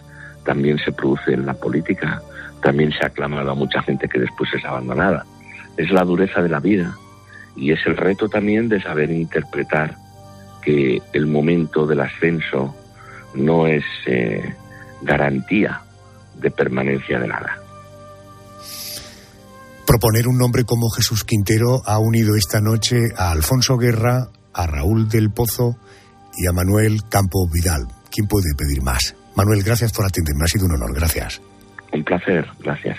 también se produce en la política, también se ha aclamado a mucha gente que después es abandonada. Es la dureza de la vida y es el reto también de saber interpretar que el momento del ascenso no es eh, garantía de permanencia de nada. Proponer un nombre como Jesús Quintero ha unido esta noche a Alfonso Guerra, a Raúl del Pozo y a Manuel Campo Vidal. ¿Quién puede pedir más? Manuel, gracias por atenderme. Ha sido un honor. Gracias. Un placer. Gracias.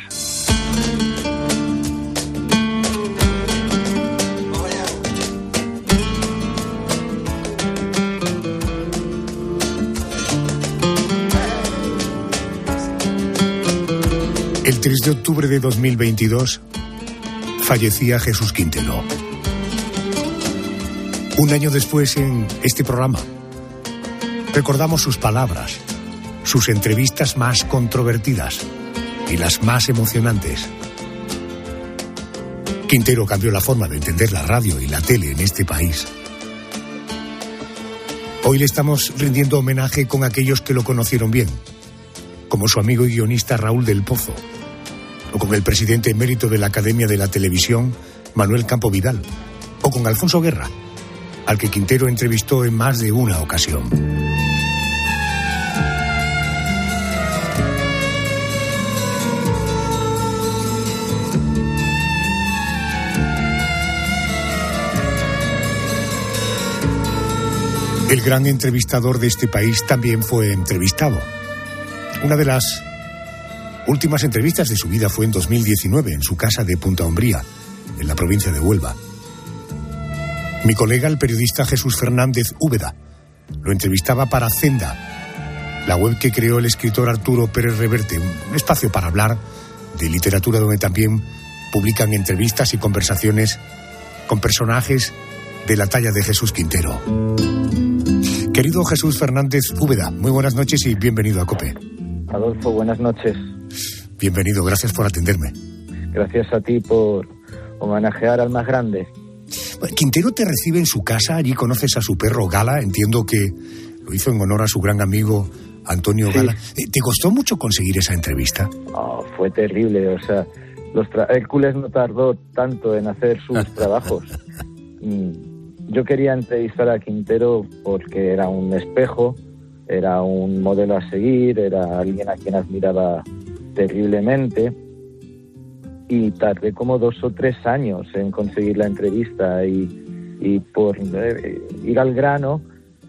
El 3 de octubre de 2022 fallecía Jesús Quintero. Un año después en este programa recordamos sus palabras, sus entrevistas más controvertidas y las más emocionantes. Quintero cambió la forma de entender la radio y la tele en este país. Hoy le estamos rindiendo homenaje con aquellos que lo conocieron bien, como su amigo y guionista Raúl del Pozo, o con el presidente emérito de la Academia de la Televisión, Manuel Campo Vidal, o con Alfonso Guerra, al que Quintero entrevistó en más de una ocasión. El gran entrevistador de este país también fue entrevistado. Una de las últimas entrevistas de su vida fue en 2019 en su casa de Punta Umbría, en la provincia de Huelva. Mi colega, el periodista Jesús Fernández Úbeda, lo entrevistaba para Zenda, la web que creó el escritor Arturo Pérez Reverte, un espacio para hablar de literatura donde también publican entrevistas y conversaciones con personajes de la talla de Jesús Quintero. Querido Jesús Fernández Úbeda, muy buenas noches y bienvenido a COPE. Adolfo, buenas noches. Bienvenido, gracias por atenderme. Gracias a ti por homenajear al más grande. Quintero te recibe en su casa, allí conoces a su perro Gala, entiendo que lo hizo en honor a su gran amigo Antonio Gala. Eh, ¿Te costó mucho conseguir esa entrevista? Oh, fue terrible, o sea, los Hércules no tardó tanto en hacer sus [LAUGHS] trabajos. Yo quería entrevistar a Quintero porque era un espejo era un modelo a seguir, era alguien a quien admiraba terriblemente y tardé como dos o tres años en conseguir la entrevista y, y por eh, ir al grano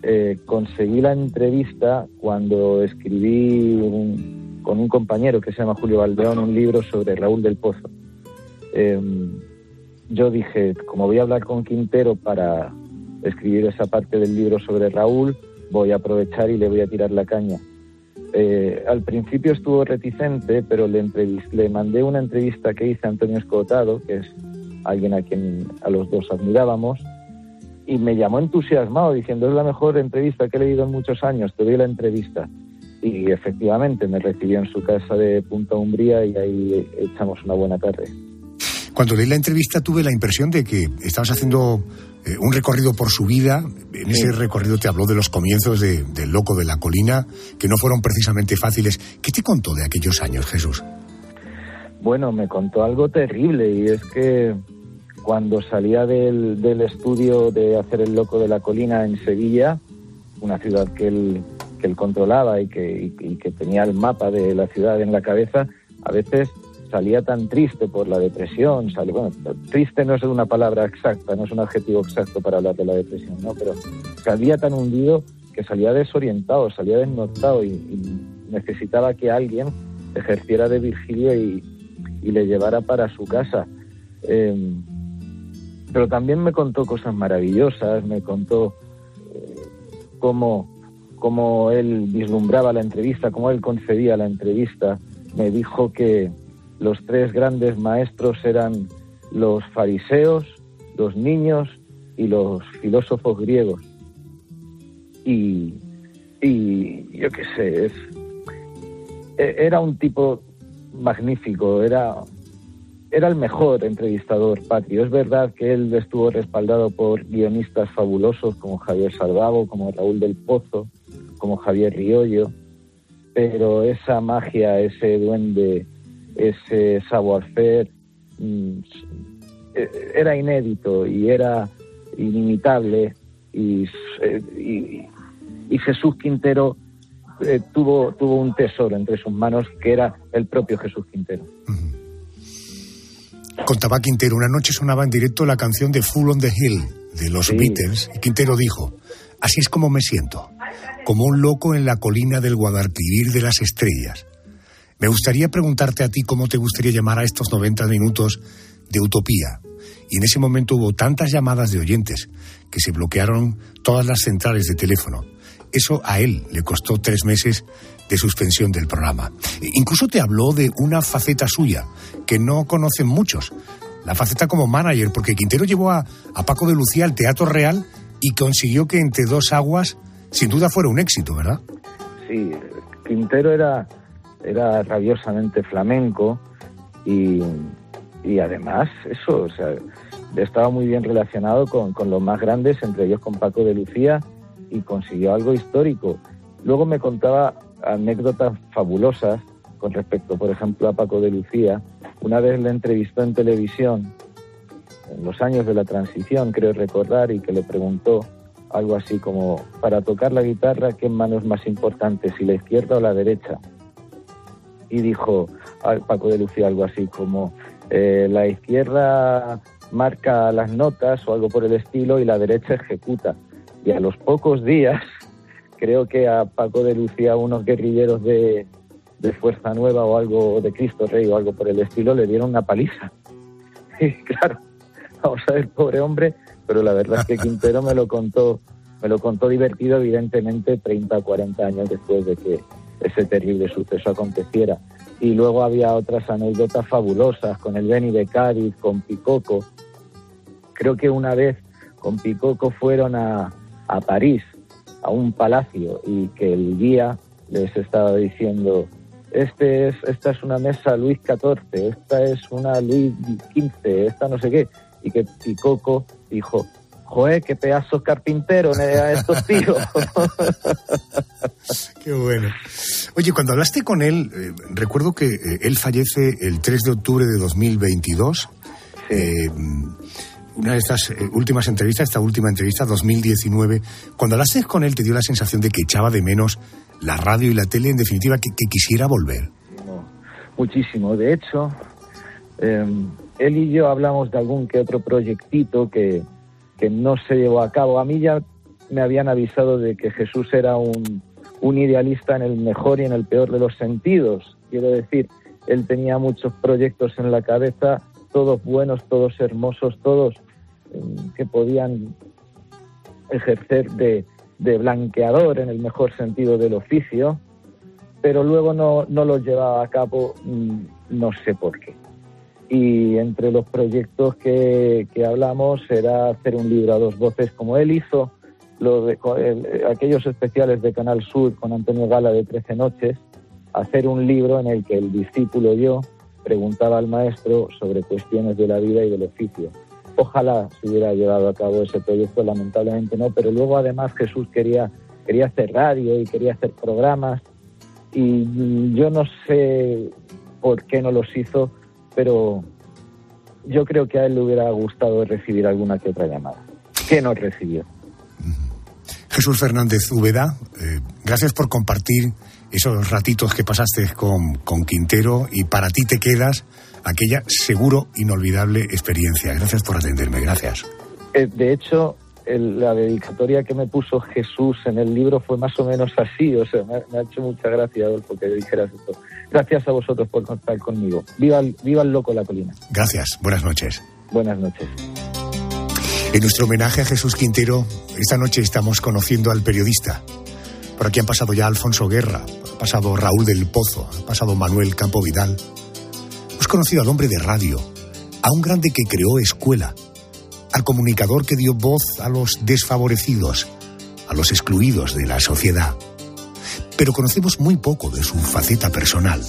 eh, conseguí la entrevista cuando escribí un- con un compañero que se llama Julio Valdeón un libro sobre Raúl del Pozo. Em, yo dije, como voy a hablar con Quintero para escribir esa parte del libro sobre Raúl, voy a aprovechar y le voy a tirar la caña. Eh, al principio estuvo reticente, pero le, le mandé una entrevista que hice a Antonio Escotado, que es alguien a quien a los dos admirábamos, y me llamó entusiasmado diciendo es la mejor entrevista que he leído en muchos años, te doy la entrevista. Y efectivamente me recibió en su casa de Punta Umbría y ahí echamos una buena tarde. Cuando leí la entrevista tuve la impresión de que estabas haciendo eh, un recorrido por su vida. En ese recorrido te habló de los comienzos de- del Loco de la Colina, que no fueron precisamente fáciles. ¿Qué te contó de aquellos años, Jesús? Bueno, me contó algo terrible y es que cuando salía del, del estudio de hacer el loco de la colina en Sevilla, una ciudad que él, que él controlaba y que, y- y que tenía el mapa de la ciudad en la cabeza, a veces salía tan triste por la depresión, salía, bueno, triste no es una palabra exacta, no es un adjetivo exacto para hablar de la depresión, ¿no? pero salía tan hundido que salía desorientado, salía desnortado y, y necesitaba que alguien ejerciera de Virgilio y, y le llevara para su casa. Eh, pero también me contó cosas maravillosas, me contó eh, cómo, cómo él vislumbraba la entrevista, cómo él concebía la entrevista. Me dijo que los tres grandes maestros eran los fariseos, los niños y los filósofos griegos. Y, y yo qué sé, es, e- era un tipo magnífico, era, era el mejor entrevistador patrio. Es verdad que él estuvo respaldado por guionistas fabulosos como Javier Salvago, como Raúl del Pozo, como Javier Riollo, pero esa magia, ese duende, ese savoir-faire mm, eh, era inédito y era inimitable y, eh, y- y Jesús Quintero eh, tuvo, tuvo un tesoro entre sus manos que era el propio Jesús Quintero. Contaba Quintero, una noche sonaba en directo la canción de Full on the Hill de los Sí. Beatles y Quintero dijo, así es como me siento, como un loco en la colina del Guadalquivir de las estrellas. Me gustaría preguntarte a ti cómo te gustaría llamar a estos 90 minutos de utopía. Y en ese momento hubo tantas llamadas de oyentes que se bloquearon todas las centrales de teléfono. Eso a él le costó tres meses de suspensión del programa. E Incluso te habló de una faceta suya que no conocen muchos, la faceta como manager, porque Quintero llevó a, a Paco de Lucía al Teatro Real y consiguió que entre dos aguas, sin duda, fuera un éxito, ¿verdad? Sí, Quintero era, era rabiosamente flamenco y, y además eso, o sea, estaba muy bien relacionado con, con los más grandes, entre ellos con Paco de Lucía, y consiguió algo histórico. Luego me contaba anécdotas fabulosas con respecto, por ejemplo, a Paco de Lucía. Una vez le entrevistó en televisión, en los años de la transición, creo recordar, y que le preguntó algo así como, para tocar la guitarra, ¿qué mano es más importante, si la izquierda o la derecha? Y dijo a Paco de Lucía algo así como, "Eh, la izquierda marca las notas o algo por el estilo y la derecha ejecuta. Y a los pocos días, [LAUGHS] creo que a Paco de Lucía unos guerrilleros de, de Fuerza Nueva o algo de Cristo Rey o algo por el estilo le dieron una paliza. [LAUGHS] Y claro, vamos a ver, pobre hombre, pero la verdad es que Quintero me lo contó, me lo contó divertido, evidentemente, 30 o 40 años después de que ese terrible suceso aconteciera. Y luego había otras anécdotas fabulosas con el Beni de Cádiz, con Picoco. Creo que una vez con Picoco fueron a, a París, a un palacio, y que el guía les estaba diciendo, este es, esta es una mesa Luis XIV, esta es una Luis XV, esta no sé qué. Y que Picoco dijo, joder, qué pedazos carpinteros a estos [LAUGHS] tíos. Qué bueno. Oye, cuando hablaste con él, eh, recuerdo que eh, él fallece el 3 de octubre de 2022. Eh, una de estas eh, últimas entrevistas, esta última entrevista, 2019, cuando hablaste con él te dio la sensación de que echaba de menos la radio y la tele, en definitiva, que, quisiera volver. muchísimo. De hecho, em, él y yo hablamos de algún que otro proyectito que, que no se llevó a cabo. A mí ya me habían avisado de que Jesús era un, un idealista en el mejor y en el peor de los sentidos. Quiero decir, él tenía muchos proyectos en la cabeza, todos buenos, todos hermosos, todos em, que podían ejercer de, de, blanqueador en el mejor sentido del oficio, pero luego no, no los llevaba a cabo, mm, no sé por qué. Y entre los proyectos que, que hablamos era hacer un libro a dos voces como él hizo, de, eh, aquellos especiales de Canal Sur con Antonio Gala de 13 noches, hacer un libro en el que el discípulo yo preguntaba al maestro sobre cuestiones de la vida y del oficio. Ojalá se hubiera llevado a cabo ese proyecto, lamentablemente no, pero luego además Jesús quería, quería hacer radio y quería hacer programas y yo no sé por qué no los hizo, pero yo creo que a él le hubiera gustado recibir alguna que otra llamada, que no recibió. Jesús Fernández Úbeda, eh, gracias por compartir esos ratitos que pasaste con, con Quintero y para ti te quedas aquella seguro inolvidable experiencia. Gracias por atenderme, gracias. Eh, de hecho, la dedicatoria que me puso Jesús en el libro fue más o menos así, o sea, me, ha hecho mucha gracia, Adolfo, que dijeras esto. Gracias a vosotros por contar conmigo. Viva viva el loco la colina. Gracias, buenas noches. Buenas noches. En nuestro homenaje a Jesús Quintero, esta noche estamos conociendo al periodista. Por aquí han pasado ya Alfonso Guerra, ha pasado Raúl del Pozo, ha pasado Manuel Campo Vidal. Hemos conocido al hombre de radio, a un grande que creó escuela, al comunicador que dio voz a los desfavorecidos, a los excluidos de la sociedad. Pero conocemos muy poco de su faceta personal.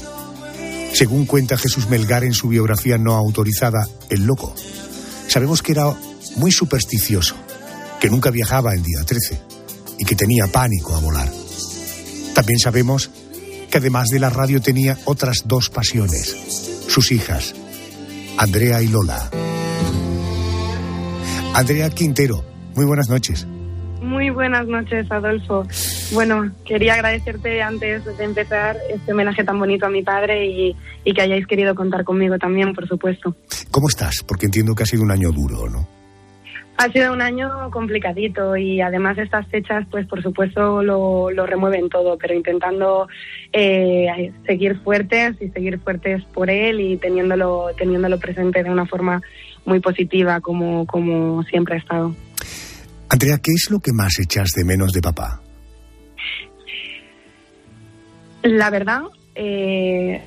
Según cuenta Jesús Melgar en su biografía no autorizada, El Loco, sabemos que era muy supersticioso, que nunca viajaba el día 13 y que tenía pánico a volar. También sabemos que además de la radio tenía otras dos pasiones, sus hijas, Andrea y Lola. Andrea Quintero, muy buenas noches. Muy buenas noches, Adolfo. Bueno, quería agradecerte antes de empezar este homenaje tan bonito a mi padre y, y que hayáis querido contar conmigo también, por supuesto. ¿Cómo estás? Porque entiendo que ha sido un año duro, ¿no? Ha sido un año complicadito y además estas fechas, pues por supuesto lo, remueven todo, pero intentando eh, seguir fuertes y seguir fuertes por él y teniéndolo, teniéndolo presente de una forma muy positiva como, como siempre ha estado. Andrea, ¿qué es lo que más echas de menos de papá? La verdad, eh,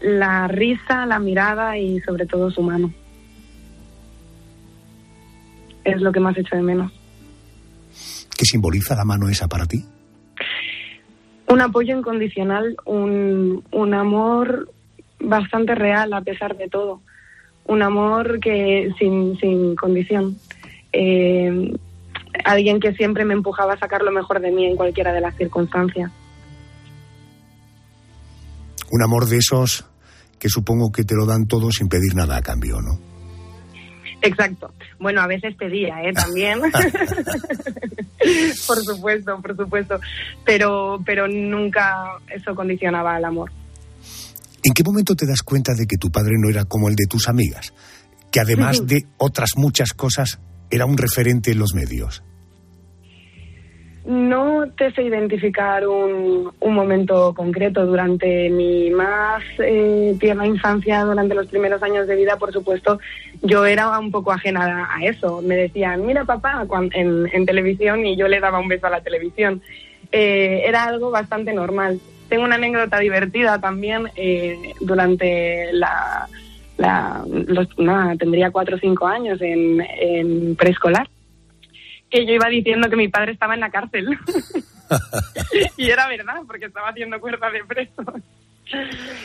la risa, la mirada y sobre todo su mano es lo que más hecho de menos. ¿Qué simboliza la mano esa para ti? Un apoyo incondicional, un, un amor bastante real a pesar de todo. Un amor que sin, sin condición. Eh, alguien que siempre me empujaba a sacar lo mejor de mí en cualquiera de las circunstancias. Un amor de esos que supongo que te lo dan todo sin pedir nada a cambio, ¿no? Exacto. Bueno, a veces pedía, ¿eh? También. [LAUGHS] [LAUGHS] por supuesto, por supuesto. Pero, pero nunca eso condicionaba al amor. ¿En qué momento te das cuenta de que tu padre no era como el de tus amigas? Que además [LAUGHS] de otras muchas cosas, era un referente en los medios. No te sé identificar un, un momento concreto. Durante mi más eh, tierna infancia, durante los primeros años de vida, por supuesto, yo era un poco ajena a eso. Me decían, mira papá, en, en televisión y yo le daba un beso a la televisión. Eh, era algo bastante normal. Tengo una anécdota divertida también eh, durante la... la los, tendría cuatro o cinco años en, en preescolar que yo iba diciendo que mi padre estaba en la cárcel. [LAUGHS] y era verdad, porque estaba haciendo cuerda de preso.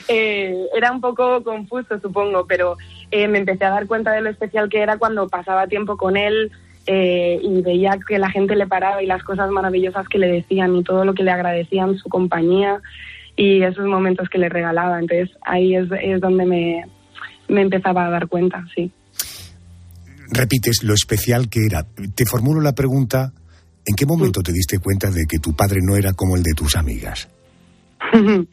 Eh, era un poco confuso, supongo, pero eh, me empecé a dar cuenta de lo especial que era cuando pasaba tiempo con él eh, y veía que la gente le paraba y las cosas maravillosas que le decían y todo lo que le agradecían, su compañía y esos momentos que le regalaba. Entonces ahí es, es donde me, me empezaba a dar cuenta, sí repites lo especial que era. Te formulo la pregunta, ¿en qué momento te diste cuenta de que tu padre no era como el de tus amigas? [LAUGHS]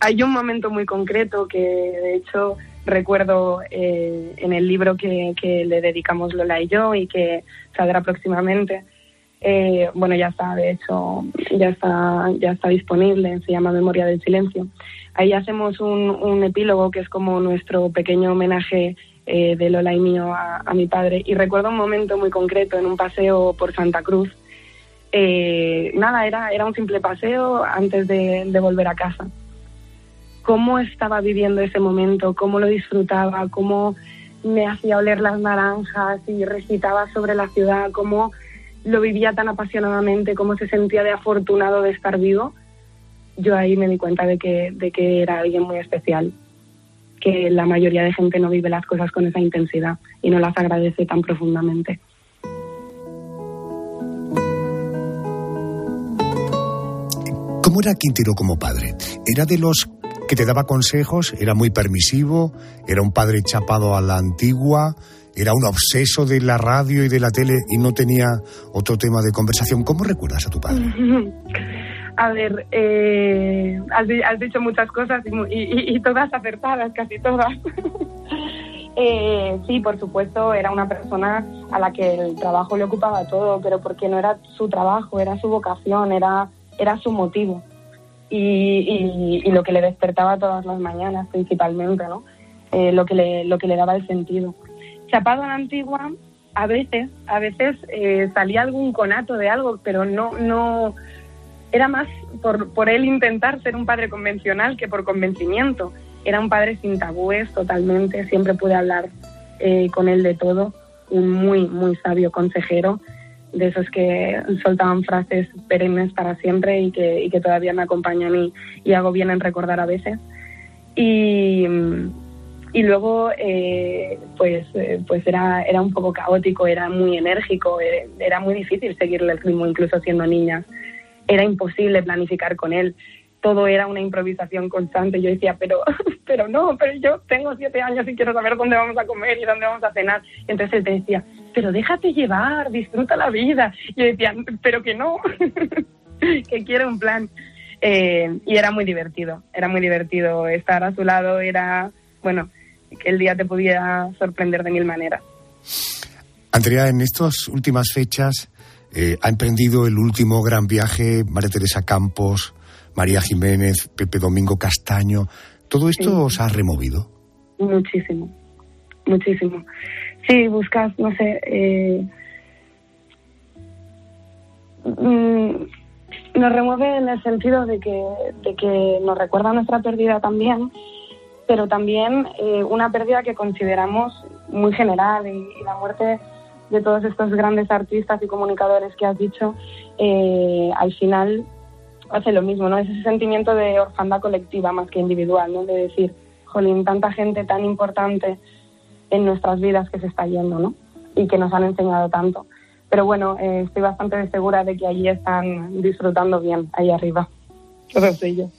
Hay un momento muy concreto que, de hecho, recuerdo eh, en el libro que, le dedicamos Lola y yo y que saldrá próximamente. Eh, bueno, ya está, de hecho, ya está, ya está disponible, se llama Memoria del Silencio. Ahí hacemos un, epílogo que es como nuestro pequeño homenaje eh, de Lola y mío a, mi padre. Y recuerdo un momento muy concreto en un paseo por Santa Cruz. Eh, nada, era, era un simple paseo antes de volver a casa cómo estaba viviendo ese momento, cómo lo disfrutaba, cómo me hacía oler las naranjas y recitaba sobre la ciudad, cómo lo vivía tan apasionadamente, cómo se sentía de afortunado de estar vivo, yo ahí me di cuenta de que, de que era alguien muy especial, que la mayoría de gente no vive las cosas con esa intensidad y no las agradece tan profundamente. ¿Cómo era Quintero como padre? ¿Era de los que te daba consejos, era muy permisivo, era un padre chapado a la antigua, era un obseso de la radio y de la tele y no tenía otro tema de conversación. ¿Cómo recuerdas a tu padre? [LAUGHS] A ver, eh, has, dicho muchas cosas y, y, y, todas acertadas, casi todas. [LAUGHS] eh, sí, por supuesto, era una persona a la que el trabajo le ocupaba todo, pero porque no era su trabajo, era su vocación, era, era su motivo y, y, lo que le despertaba todas las mañanas principalmente, ¿no? Eh, lo, que le, lo que le daba el sentido. Chapado en la antigua, a veces, a veces eh, salía algún conato de algo, pero no, no, era más por, por él intentar ser un padre convencional que por convencimiento. Era un padre sin tabúes totalmente, siempre pude hablar eh, con él de todo, un muy, muy sabio consejero de esos que soltaban frases perennes para siempre y que, y que todavía me acompañan y, y, hago bien en recordar a veces. Y, y luego, eh, pues, pues era, era un poco caótico, era muy enérgico, eh, era muy difícil seguirle el ritmo, incluso siendo niña. Era imposible planificar con él. Todo era una improvisación constante. Yo decía, pero, [LAUGHS] pero no, pero yo tengo siete años y quiero saber dónde vamos a comer y dónde vamos a cenar. Entonces él decía, pero déjate llevar, disfruta la vida. Y yo decía, pero que no, [LAUGHS] que quiero un plan. Eh, y era muy divertido, era muy divertido estar a su lado, era, bueno, que el día te podía sorprender de mil maneras. Andrea, en estas últimas fechas eh, ha emprendido el último gran viaje María Teresa Campos, María Jiménez, Pepe Domingo Castaño. ¿Todo esto sí. os ha removido? Muchísimo, muchísimo. Sí, buscas, no sé, eh, mm, nos remueve en el sentido de que, de que nos recuerda nuestra pérdida también, pero también eh, una pérdida que consideramos muy general y, y, la muerte de todos estos grandes artistas y comunicadores que has dicho, eh, al final hace lo mismo, ¿no? Es ese sentimiento de orfandad colectiva más que individual, ¿no? De decir, jolín, tanta gente tan importante en nuestras vidas que se está yendo, ¿no? Y que nos han enseñado tanto. Pero bueno, eh, estoy bastante segura de que allí están disfrutando bien, ahí arriba, [LAUGHS] todos ellos.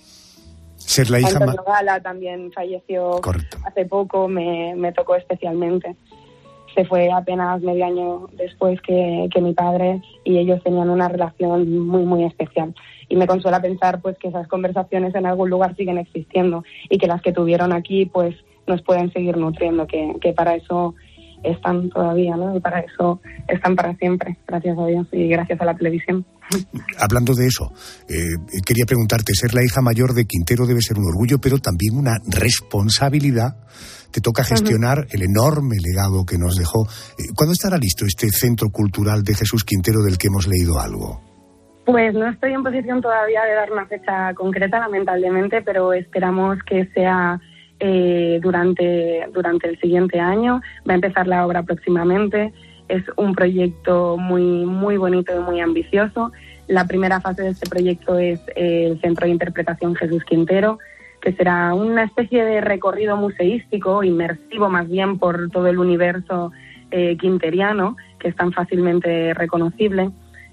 Ser la hija Antonio Gala también falleció Correcto. hace poco, me, me, tocó especialmente. Se fue apenas medio año después que, que mi padre y ellos tenían una relación muy, muy especial y me consuela pensar pues que esas conversaciones en algún lugar siguen existiendo y que las que tuvieron aquí pues nos pueden seguir nutriendo, que, que para eso están todavía, ¿no? Y para eso están para siempre, gracias a Dios y gracias a la televisión. Hablando de eso, eh, quería preguntarte, ser la hija mayor de Quintero debe ser un orgullo, pero también una responsabilidad. Te toca gestionar uh -huh. el enorme legado que nos dejó. Eh, ¿Cuándo estará listo este centro cultural de Jesús Quintero del que hemos leído algo? Pues no estoy en posición todavía de dar una fecha concreta, lamentablemente, pero esperamos que sea eh, durante, durante el siguiente año. Va a empezar la obra próximamente. Es un proyecto muy, muy bonito y muy ambicioso. La primera fase de este proyecto es el Centro de Interpretación Jesús Quintero, que será una especie de recorrido museístico, inmersivo más bien por todo el universo eh, quinteriano, que es tan fácilmente reconocible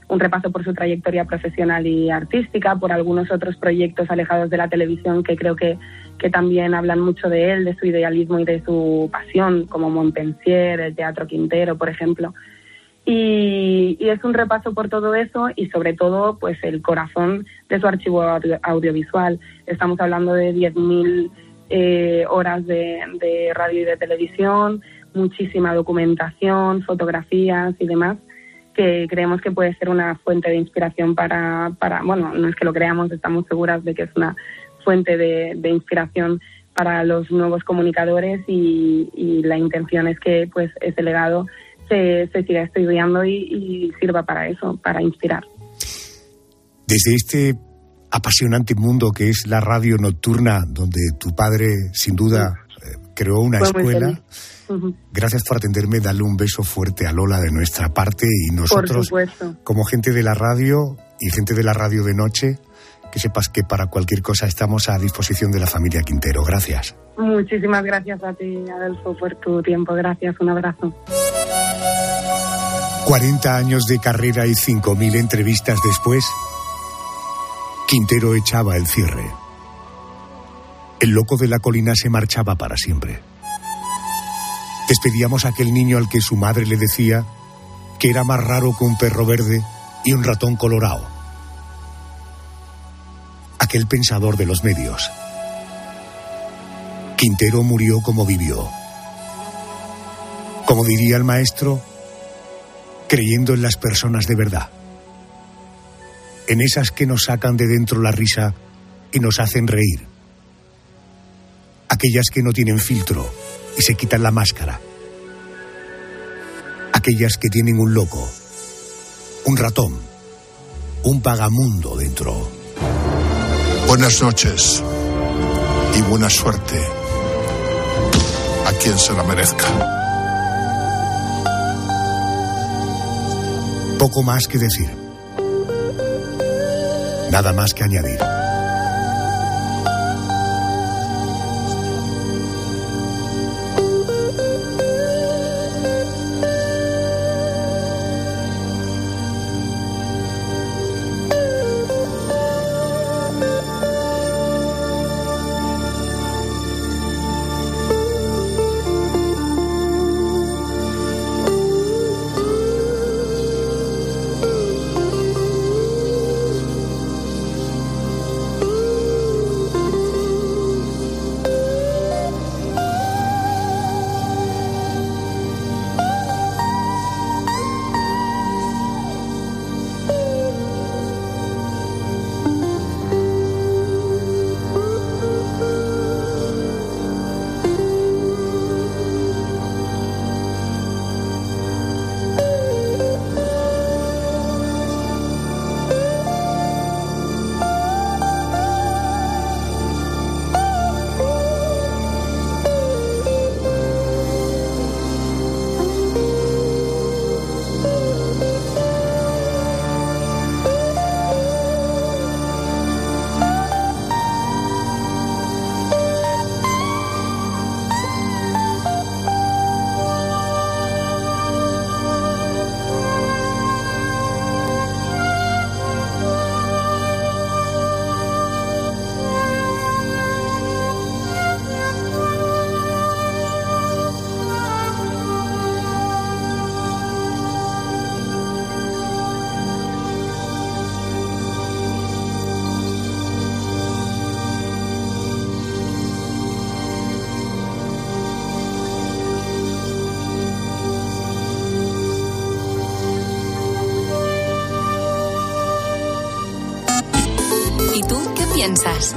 un repaso por su trayectoria profesional y artística, por algunos otros proyectos alejados de la televisión que creo que, que también hablan mucho de él, de su idealismo y de su pasión, como Montpensier, el Teatro Quintero, por ejemplo. Y, es un repaso por todo eso y sobre todo pues el corazón de su archivo audio, audiovisual. Estamos hablando de 10.000 eh, horas de, de, radio y de televisión, muchísima documentación, fotografías y demás que creemos que puede ser una fuente de inspiración para, para bueno, no es que lo creamos, estamos seguras de que es una fuente de, de inspiración para los nuevos comunicadores y, y la intención es que pues ese legado se, se siga estudiando y, y sirva para eso, para inspirar. Desde este apasionante mundo que es la radio nocturna, donde tu padre sin duda eh, creó una Fue escuela. Gracias por atenderme, darle un beso fuerte a Lola de nuestra parte y nosotros, como gente de la radio y gente de la radio de noche, que sepas que para cualquier cosa estamos a disposición de la familia Quintero. Gracias. Muchísimas gracias a ti, Adolfo, por tu tiempo. Gracias, un abrazo. 40 años de carrera y 5.000 entrevistas después, Quintero echaba el cierre. El loco de la colina se marchaba para siempre. Despedíamos a aquel niño al que su madre le decía que era más raro que un perro verde y un ratón colorado. Aquel pensador de los medios. Quintero murió como vivió. Como diría el maestro, creyendo en las personas de verdad. En esas que nos sacan de dentro la risa y nos hacen reír. Aquellas que no tienen filtro y se quitan la máscara. Aquellas que tienen un loco, un ratón, un vagamundo dentro. Buenas noches y buena suerte a quien se la merezca. Poco más que decir. Nada más que añadir.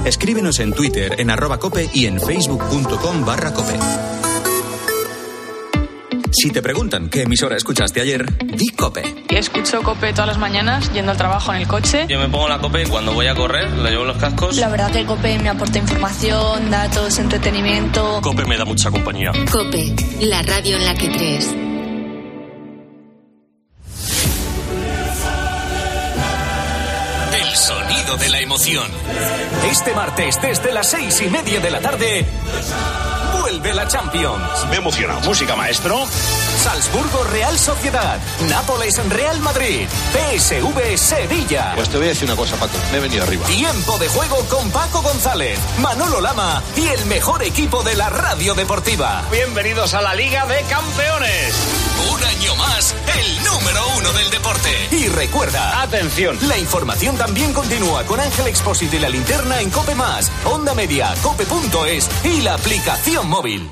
Escríbenos en Twitter, en arroba cope y en facebook.com barra cope. Si te preguntan qué emisora escuchaste ayer, di cope. Escucho Cope todas las mañanas yendo al trabajo en el coche. Yo me pongo la cope cuando voy a correr, le llevo los cascos. La verdad que Cope me aporta información, datos, entretenimiento. Cope me da mucha compañía. Cope, la radio en la que crees. Emoción. Este martes, desde las seis y media de la tarde, vuelve la Champions. Me emociona. Música, maestro. Salzburgo Real Sociedad, Nápoles Real Madrid, PSV Sevilla. Pues te voy a decir una cosa, Paco. Me he venido arriba. Tiempo de juego con Paco González, Manolo Lama y el mejor equipo de la radio deportiva. Bienvenidos a la Liga de Campeones. Un año más, el número uno del deporte. Y recuerda, atención, la información también continúa con Ángel Expósito y la linterna en Cope Más, Onda Media, Cope.es y la aplicación móvil.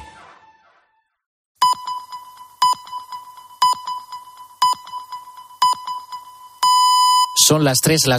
Son las 3, las 2.